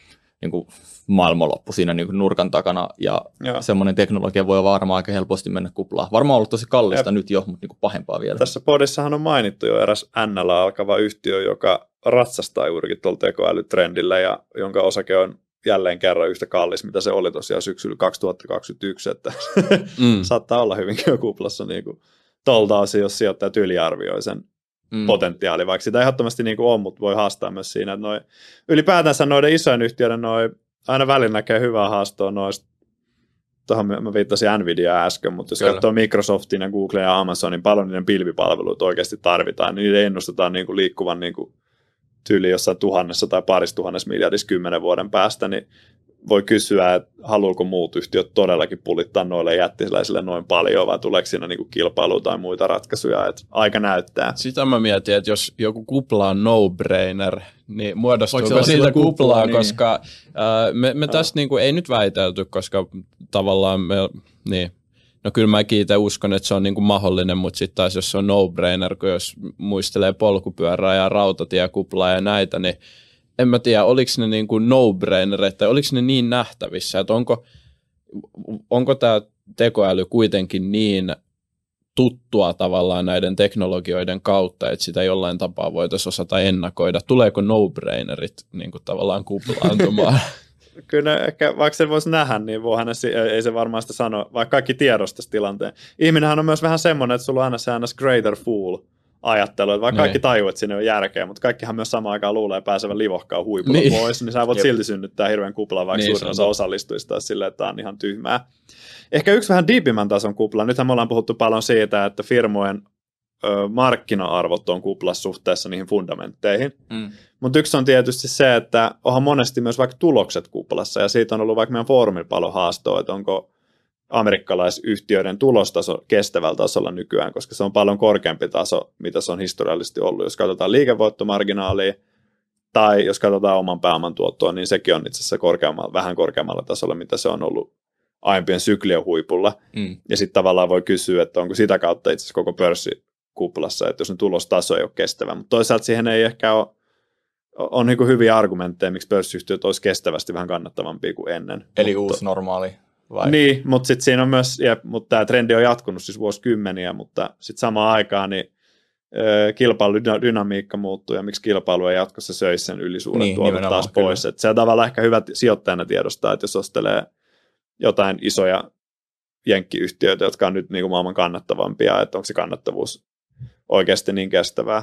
niin kuin maailmanloppu siinä niin kuin nurkan takana ja Joo. semmoinen teknologia voi varmaan aika helposti mennä kuplaan. Varmaan ollut tosi kallista ja nyt jo, mutta niin kuin pahempaa vielä. Tässä podissahan on mainittu jo eräs NL alkava yhtiö, joka ratsastaa juurikin tuolla tekoälytrendillä ja jonka osake on jälleen kerran yhtä kallis, mitä se oli tosiaan syksyllä 2021, että mm. saattaa olla hyvinkin jo kuplassa niin kuin tolta osin, jos sijoittajat yliarvioi sen mm. potentiaali, vaikka sitä ehdottomasti niin kuin on, mutta voi haastaa myös siinä, että noi, ylipäätänsä noiden isojen yhtiöiden noi, aina välillä näkee hyvää haastoa noista tuohon mä viittasin Nvidia äsken, mutta jos Kyllä. katsoo Microsoftin ja Google ja Amazonin, paljon niiden pilvipalveluita oikeasti tarvitaan, niin niiden ennustetaan niin kuin liikkuvan niin kuin tyyli jossain tuhannessa tai parissa tuhannessa miljardissa kymmenen vuoden päästä, niin voi kysyä, että haluuko muut yhtiöt todellakin pulittaa noille jättiläisille noin paljon, vai tuleeko siinä niinku kilpailu tai muita ratkaisuja, että aika näyttää. Sitä mä mietin, että jos joku kupla on no-brainer, niin muodostuuko siitä kuplaa, kupla, niin. koska äh, me, me tässä niinku, ei nyt väitelty, koska tavallaan me, niin, No kyllä mä itse uskon, että se on niinku mahdollinen, mutta sitten taas jos se on no-brainer, kun jos muistelee polkupyörää ja rautatiekuplaa ja näitä, niin en mä tiedä, oliko ne niin kuin no-brainer, tai oliko ne niin nähtävissä, että onko, onko tämä tekoäly kuitenkin niin tuttua tavallaan näiden teknologioiden kautta, että sitä jollain tapaa voitaisiin osata ennakoida. Tuleeko no-brainerit niin kuin tavallaan kuplaantumaan? Kyllä ehkä, vaikka se voisi nähdä, niin ne, ei se varmaan sitä sano, vaikka kaikki tiedostaisi tilanteen. Ihminenhän on myös vähän semmoinen, että sulla on aina se aina greater fool ajattelu, että vaikka niin. kaikki tajuu, että sinne on järkeä, mutta kaikkihan myös samaan aikaan luulee pääsevän livohkaan huipulla niin. pois, niin sä voit Jep. silti synnyttää hirveän kuplan, vaikka niin, suurin osa osallistuisi taas silleen, että tämä on ihan tyhmää. Ehkä yksi vähän diipimmän tason kupla, nythän me ollaan puhuttu paljon siitä, että firmojen markkina-arvot on kuplassa suhteessa niihin fundamentteihin. Mm. Mutta yksi on tietysti se, että onhan monesti myös vaikka tulokset kuplassa, ja siitä on ollut vaikka meidän foorumilla paljon haastoa, että onko amerikkalaisyhtiöiden tulostaso kestävällä tasolla nykyään, koska se on paljon korkeampi taso, mitä se on historiallisesti ollut. Jos katsotaan liikevoittomarginaalia tai jos katsotaan oman pääoman tuottoa, niin sekin on itse asiassa korkeammalla, vähän korkeammalla tasolla, mitä se on ollut aiempien syklien huipulla. Mm. Ja sitten tavallaan voi kysyä, että onko sitä kautta itse asiassa koko pörssi kuplassa, että jos ne tulostaso ei ole kestävä. Mutta toisaalta siihen ei ehkä ole, on niin hyviä argumentteja, miksi pörssiyhtiöt olisi kestävästi vähän kannattavampia kuin ennen. Eli mutta, uusi normaali. Vai? Niin, mutta sitten siinä on myös, ja, mutta tämä trendi on jatkunut siis vuosikymmeniä, mutta sitten samaan aikaan niin kilpailudynamiikka muuttuu ja miksi kilpailu ei jatkossa söisi sen ylisuuret niin, tuotot taas pois. Et se on tavallaan ehkä hyvä sijoittajana tiedostaa, että jos ostelee jotain isoja jenkkiyhtiöitä, jotka on nyt niin kuin maailman kannattavampia, että onko se kannattavuus oikeasti niin kestävää.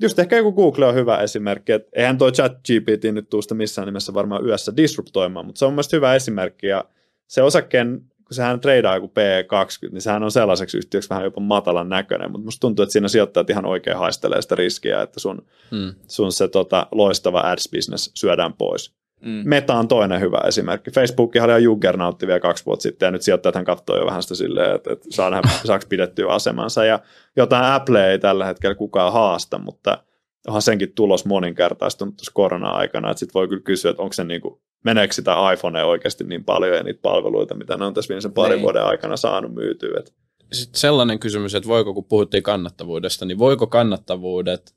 Just ehkä joku Google on hyvä esimerkki, että eihän tuo chat GPT nyt tuosta missään nimessä varmaan yössä disruptoimaan, mutta se on mielestäni hyvä esimerkki ja se osakkeen, kun sehän treidaa joku P20, niin sehän on sellaiseksi yhtiöksi vähän jopa matalan näköinen, mutta musta tuntuu, että siinä sijoittajat ihan oikein haistelee sitä riskiä, että sun, hmm. sun se tota, loistava ads-business syödään pois. Mm. Meta on toinen hyvä esimerkki. Facebookihan oli juggernautti vielä kaksi vuotta sitten, ja nyt sijoittajat katsoo jo vähän sitä silleen, että, että saa nähdä, saako pidettyä asemansa. Ja jotain Apple ei tällä hetkellä kukaan haasta, mutta onhan senkin tulos moninkertaistunut tuossa korona-aikana, että sitten voi kyllä kysyä, että onko se niin kuin, meneekö sitä iPhonea oikeasti niin paljon ja niitä palveluita, mitä ne on tässä viimeisen parin niin. vuoden aikana saanut myytyä. Sitten sellainen kysymys, että voiko, kun puhuttiin kannattavuudesta, niin voiko kannattavuudet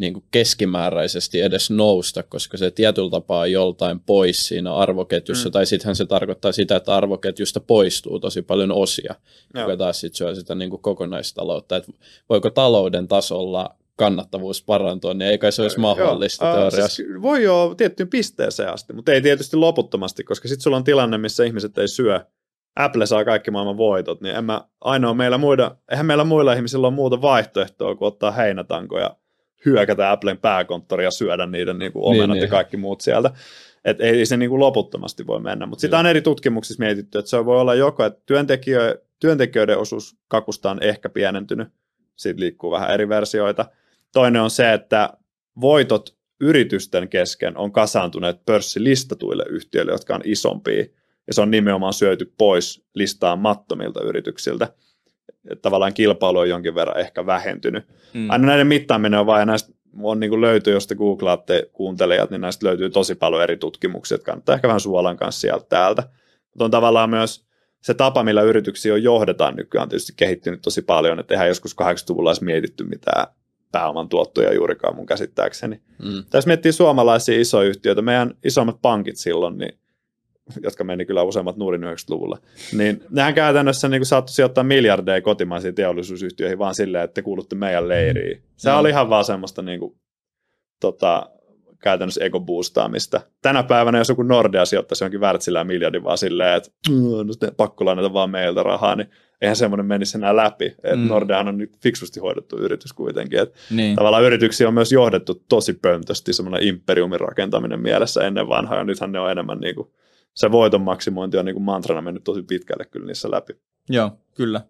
niin kuin keskimääräisesti edes nousta, koska se tietyllä tapaa on joltain pois siinä arvoketjussa, mm. tai sittenhän se tarkoittaa sitä, että arvoketjusta poistuu tosi paljon osia, Joo. joka taas sitten syö sitä niin kuin kokonaistaloutta. Et voiko talouden tasolla kannattavuus parantua, niin ei kai se olisi mahdollista Joo, teoriassa. Siis voi jo tiettyyn pisteeseen asti, mutta ei tietysti loputtomasti, koska sitten sulla on tilanne, missä ihmiset ei syö. Apple saa kaikki maailman voitot, niin en mä, ainoa meillä muida, eihän meillä muilla ihmisillä ole muuta vaihtoehtoa kuin ottaa heinätankoja hyökätä Applen pääkonttoria ja syödä niiden niin kuin omenat niin, ja niin. kaikki muut sieltä. Et ei se niin kuin loputtomasti voi mennä. Mutta sitä on eri tutkimuksissa mietitty, että se voi olla joko, että työntekijöiden, työntekijöiden osuus kakusta on ehkä pienentynyt, siitä liikkuu vähän eri versioita. Toinen on se, että voitot yritysten kesken on kasaantuneet pörssilistatuille yhtiöille, jotka on isompia, ja se on nimenomaan syöty pois listaamattomilta yrityksiltä tavallaan kilpailu on jonkin verran ehkä vähentynyt. Mm. Aina näiden mittaaminen on vain, ja näistä on niin kuin löytyy, jos te googlaatte kuuntelijat, niin näistä löytyy tosi paljon eri tutkimuksia, että kannattaa ehkä vähän suolan kanssa sieltä täältä. Mutta on tavallaan myös se tapa, millä yrityksiä on johdetaan nykyään on tietysti kehittynyt tosi paljon, että eihän joskus 80-luvulla olisi mietitty mitään pääoman tuottoja juurikaan mun käsittääkseni. Mm. Tässä miettii suomalaisia isoja yhtiöitä, meidän isommat pankit silloin, niin jotka meni kyllä useammat nuurin 90-luvulla, niin nehän käytännössä niin saattoi sijoittaa miljardeja kotimaisiin teollisuusyhtiöihin vaan silleen, että te kuulutte meidän leiriin. Se no. oli ihan vaan semmoista niin kuin, tota, käytännössä ekoboostaamista. Tänä päivänä, jos joku Nordea sijoittaisi jonkin Wärtsilään miljardin vaan silleen, että no, pakko lainata vaan meiltä rahaa, niin eihän semmoinen menisi enää läpi. Et mm. Nordeahan on nyt fiksusti hoidettu yritys kuitenkin. Et niin. Tavallaan yrityksiä on myös johdettu tosi pöntösti, semmoinen imperiumin rakentaminen mielessä ennen vanhaa, ja nythän ne on enemmän niin kuin se voiton maksimointi on niin kuin mantrana mennyt tosi pitkälle kyllä niissä läpi. Joo, kyllä.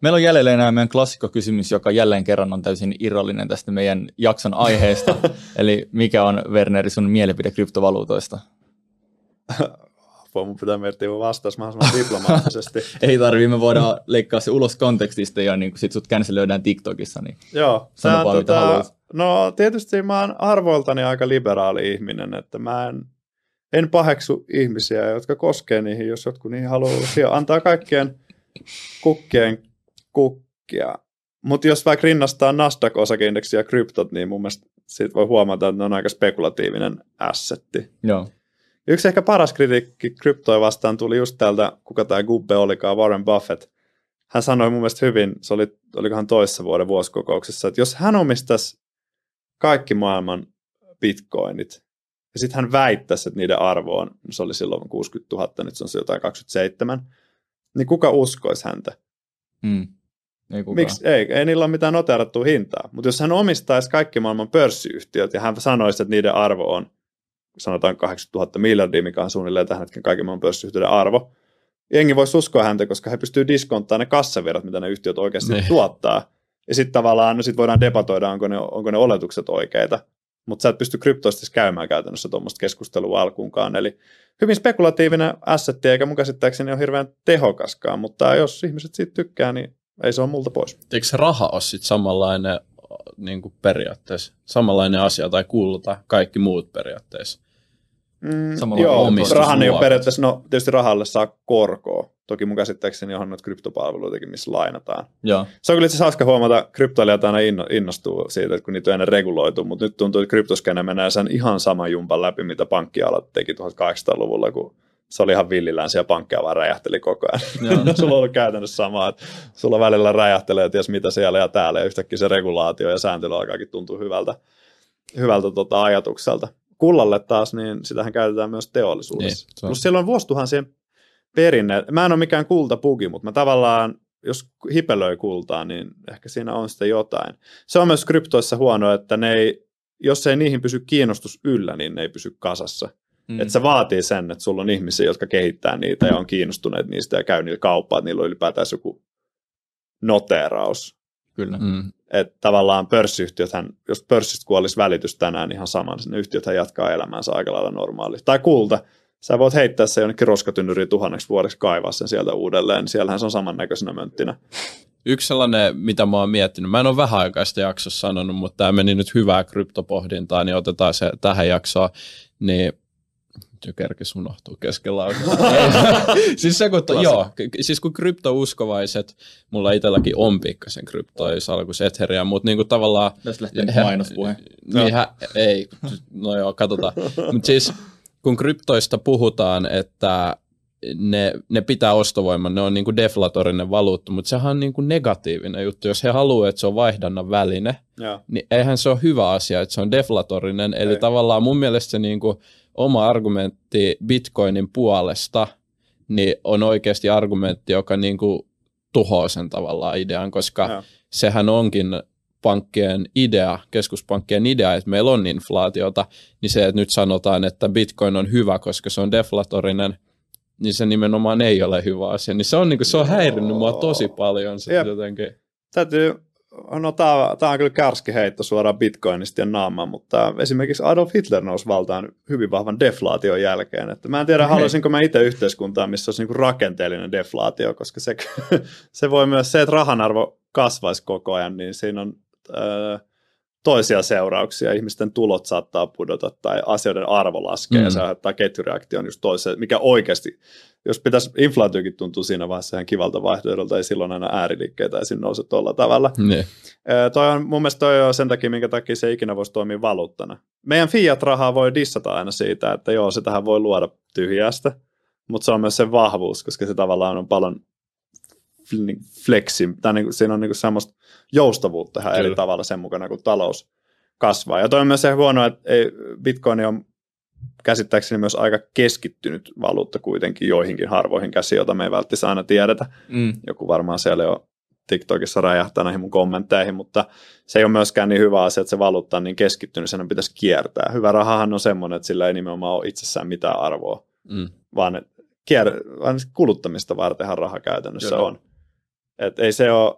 Meillä on jäljellä enää meidän klassikkokysymys, joka jälleen kerran on täysin irrallinen tästä meidän jakson aiheesta. Eli mikä on, Werneri, sun mielipide kryptovaluutoista? Voi mun pitää miettiä vastaus mahdollisimman diplomaattisesti. Ei tarvii, me voidaan leikkaa se ulos kontekstista ja niin sit sut cancelöidään TikTokissa. Niin Joo, sano vaan, tota, No tietysti mä oon arvoiltani aika liberaali ihminen, että mä en en paheksu ihmisiä, jotka koskee niihin, jos jotkut niihin haluaa antaa kaikkien kukkien kukkia. Mutta jos vaikka rinnastaa Nasdaq-osakeindeksi ja kryptot, niin mun mielestä siitä voi huomata, että ne on aika spekulatiivinen assetti. Joo. Yksi ehkä paras kritiikki kryptoja vastaan tuli just täältä, kuka tämä gubbe olikaan, Warren Buffett. Hän sanoi mun mielestä hyvin, se oli, olikohan toissa vuoden vuosikokouksessa, että jos hän omistaisi kaikki maailman bitcoinit, ja sitten hän väittäisi, että niiden arvo on, se oli silloin 60 000, nyt se on se jotain 27, niin kuka uskoisi häntä? Mm. Ei Miksi? Ei, ei niillä ole mitään noterattua hintaa. Mutta jos hän omistaisi kaikki maailman pörssiyhtiöt ja hän sanoisi, että niiden arvo on sanotaan 80 000 miljardia, mikä on suunnilleen tähän hetken kaikki maailman pörssiyhtiöiden arvo, jengi voisi uskoa häntä, koska he pystyy diskonttaamaan ne kassavirrat, mitä ne yhtiöt oikeasti ne. Niin. tuottaa. Ja sitten tavallaan, no sit voidaan debatoida, onko ne, onko ne oletukset oikeita mutta sä et pysty kryptoista käymään käytännössä tuommoista keskustelua alkuunkaan. Eli hyvin spekulatiivinen assetti, eikä mun käsittääkseni ole hirveän tehokaskaan, mutta jos ihmiset siitä tykkää, niin ei se ole multa pois. Eikö se raha ole sitten samanlainen niin kuin periaatteessa, samanlainen asia tai kulta, kaikki muut periaatteessa? Mm, joo, rahan ei ole periaatteessa, no tietysti rahalle saa korkoa. Toki mun käsittääkseni on noita kryptopalveluitakin, missä lainataan. Joo. Se on kyllä itse hauska huomata, kryptoilijat aina innostuu siitä, että kun niitä on ennen reguloitu, mutta nyt tuntuu, että kryptoskene menee sen ihan saman jumpan läpi, mitä pankkialat teki 1800-luvulla, kun se oli ihan villillään siellä pankkeja vaan räjähteli koko ajan. Joo. sulla on ollut käytännössä sama, että sulla välillä räjähtelee, ties mitä siellä ja täällä, ja yhtäkkiä se regulaatio ja sääntely alkaakin tuntua hyvältä, hyvältä tota ajatukselta kullalle taas, niin sitähän käytetään myös teollisuudessa. Niin, Plus siellä on vuosituhansien perinne. Mä en ole mikään kultapuki, mutta mä tavallaan, jos hipelöi kultaa, niin ehkä siinä on sitten jotain. Se on myös kryptoissa huono, että ne ei, jos ei niihin pysy kiinnostus yllä, niin ne ei pysy kasassa. Mm. Että se vaatii sen, että sulla on ihmisiä, jotka kehittää niitä ja on kiinnostuneet niistä ja käy niillä kauppaa, että niillä on ylipäätään joku noteraus. Kyllä. Mm. Että tavallaan pörssiyhtiöthän, jos pörssistä kuolisi välitys tänään, niin ihan sama, niin ne yhtiöthän jatkaa elämäänsä aika lailla normaalisti. Tai kulta, sä voit heittää se jonnekin roskatynnyriin tuhanneksi vuodeksi kaivaa sen sieltä uudelleen, niin siellähän se on samannäköisenä mönttinä. Yksi sellainen, mitä mä oon miettinyt, mä en ole vähän aikaista jaksossa sanonut, mutta tämä meni nyt hyvää kryptopohdintaa, niin otetaan se tähän jaksoon, niin jo kerkis unohtuu kesken siis se, kun, joo, siis kun kryptouskovaiset, mulla itselläkin on pikkasen kryptoisalkus Ethereum, mutta niinku tavallaan... Tästä lähtee mainospuhe. Niin, hä, ei, no joo, katsotaan. mutta siis kun kryptoista puhutaan, että ne, ne pitää ostovoiman, ne on niin kuin deflatorinen valuutta, mutta sehän on niin kuin negatiivinen juttu. Jos he haluavat, että se on vaihdannan väline, ja. niin eihän se ole hyvä asia, että se on deflatorinen. Eli Ei. tavallaan mun mielestä se niin kuin oma argumentti Bitcoinin puolesta niin on oikeasti argumentti, joka niin kuin tuhoaa sen tavallaan idean, koska ja. sehän onkin pankkien idea, keskuspankkien idea, että meillä on inflaatiota, niin se, että nyt sanotaan, että Bitcoin on hyvä, koska se on deflatorinen – niin se nimenomaan ei ole hyvä asia. Niin se on, niin kuin, se on häirinnyt mua tosi paljon se jotenkin. Täytyy, no tämä, tämä on kyllä kärskiheitto suoraan bitcoinista ja naamaan, mutta esimerkiksi Adolf Hitler nousi valtaan hyvin vahvan deflaation jälkeen. Että mä en tiedä, haluaisinko mä itse yhteiskuntaa, missä olisi niin rakenteellinen deflaatio, koska se, se voi myös se, että rahan arvo kasvaisi koko ajan, niin siinä on... Öö, toisia seurauksia. Ihmisten tulot saattaa pudota tai asioiden arvo laskee mm. ja se aiheuttaa ketjureaktion just toiseen, mikä oikeasti, jos pitäisi, inflaatiokin tuntuu siinä vaiheessa ihan kivalta vaihtoehdolta, ei silloin aina ääriliikkeitä esiin nouse tuolla tavalla. Ne. E, toi on, mun mielestä toi on sen takia, minkä takia se ikinä voisi toimia valuuttana. Meidän fiat-rahaa voi dissata aina siitä, että joo, se tähän voi luoda tyhjästä, mutta se on myös se vahvuus, koska se tavallaan on paljon niin flexi, tai niin siinä on niin semmoista joustavuutta ihan eri tavalla sen mukana, kun talous kasvaa. Ja toi on myös se huono, että ei, Bitcoin on käsittääkseni myös aika keskittynyt valuutta kuitenkin joihinkin harvoihin käsiin, joita me ei välttämättä aina tiedetä. Mm. Joku varmaan siellä jo TikTokissa räjähtää näihin mun kommentteihin, mutta se ei ole myöskään niin hyvä asia, että se valuutta on niin keskittynyt, sen pitäisi kiertää. Hyvä rahahan on semmoinen, että sillä ei nimenomaan ole itsessään mitään arvoa, mm. vaan, kier- vaan kuluttamista vartenhan raha käytännössä Joo. on. Et ei se ole,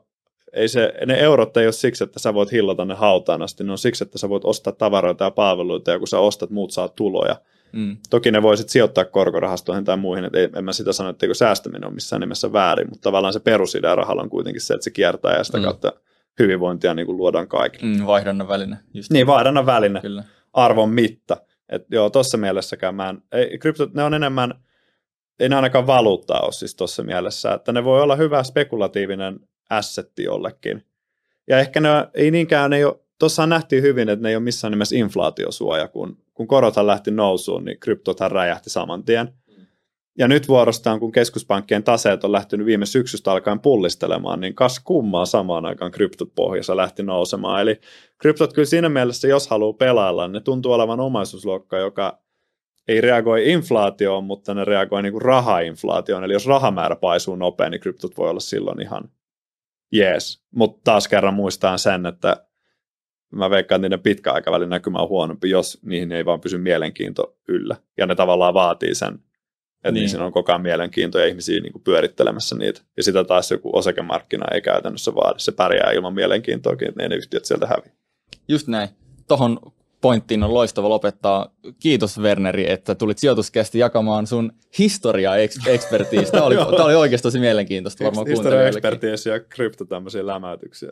ei se, ne eurot ei ole siksi, että sä voit hillata ne hautaan asti, ne on siksi, että sä voit ostaa tavaroita ja palveluita, ja kun sä ostat, muut saa tuloja. Mm. Toki ne voisit sijoittaa korkorahastoihin tai muihin, että ei, en mä sitä sano, että säästäminen on missään nimessä väärin, mutta tavallaan se perusidea rahalla on kuitenkin se, että se kiertää ja sitä mm. kautta hyvinvointia niin kuin luodaan kaikille. Mm, vaihdannan väline. Just niin, vaihdannan väline, Kyllä. arvon mitta. Et joo, tuossa mielessäkään mä en, ei, kryptot, ne on enemmän, ei ne ainakaan valuuttaa ole siis tuossa mielessä, että ne voi olla hyvä spekulatiivinen assetti jollekin. Ja ehkä ne ei niinkään, ne ei ole, tuossa nähtiin hyvin, että ne ei ole missään nimessä inflaatiosuoja, kun, kun korothan lähti nousuun, niin kryptothan räjähti saman tien. Ja nyt vuorostaan, kun keskuspankkien taseet on lähtenyt viime syksystä alkaen pullistelemaan, niin kas kummaa samaan aikaan kryptot pohjassa lähti nousemaan. Eli kryptot kyllä siinä mielessä, jos haluaa pelailla, ne tuntuu olevan omaisuusluokka, joka ei reagoi inflaatioon, mutta ne reagoi niin kuin rahainflaatioon. Eli jos rahamäärä paisuu nopein, niin kryptot voi olla silloin ihan jees. Mutta taas kerran muistaan sen, että mä veikkaan, että niiden pitkäaikavälin näkymä on huonompi, jos niihin ei vaan pysy mielenkiinto yllä. Ja ne tavallaan vaatii sen, että niin. siinä on koko ajan mielenkiinto ja ihmisiä niin kuin pyörittelemässä niitä. Ja sitä taas joku osakemarkkina ei käytännössä vaadi. Se pärjää ilman mielenkiintoakin, että ne yhtiöt sieltä häviää. Just näin. Tuohon pointtiin on loistava lopettaa. Kiitos Werneri, että tulit sijoituskästi jakamaan sun historia-ekspertiistä. Tämä oli, tämä oli oikeasti tosi mielenkiintoista varmaan Historia-ekspertiisi ja krypto tämmöisiä lämäytyksiä.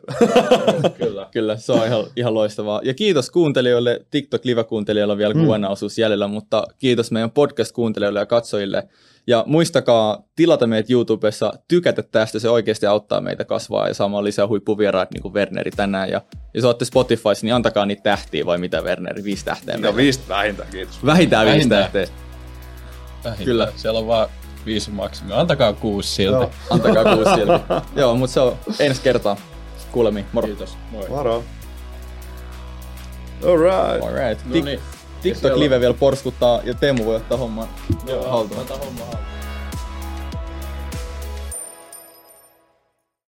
Kyllä. Kyllä, se on ihan, ihan loistavaa. Ja kiitos kuuntelijoille, TikTok Live-kuuntelijoilla on vielä mm. osuus jäljellä, mutta kiitos meidän podcast-kuuntelijoille ja katsojille. Ja muistakaa tilata meitä YouTubessa, tykätä tästä, se oikeasti auttaa meitä kasvaa ja saamaan lisää huippuvieraat niin kuin Werneri tänään. Ja jos olette Spotifyssa, niin antakaa niitä tähtiä vai mitä Werneri, viisi tähteä. No viisi vähintään, kiitos. Vähintään, viisi tähteä. Vähintään. Kyllä. Siellä on vaan viisi maksimia. Antakaa kuusi silti. Joo. Antakaa kuusi silti. Joo, mutta se on ensi kertaa. Kuulemiin. Moro. Kiitos. Moi. Moro. Alright. Alright. No niin. TikTok Live vielä porskuttaa ja Teemu voi ottaa homman Joo, haltuun. Ottaa homman haltuun.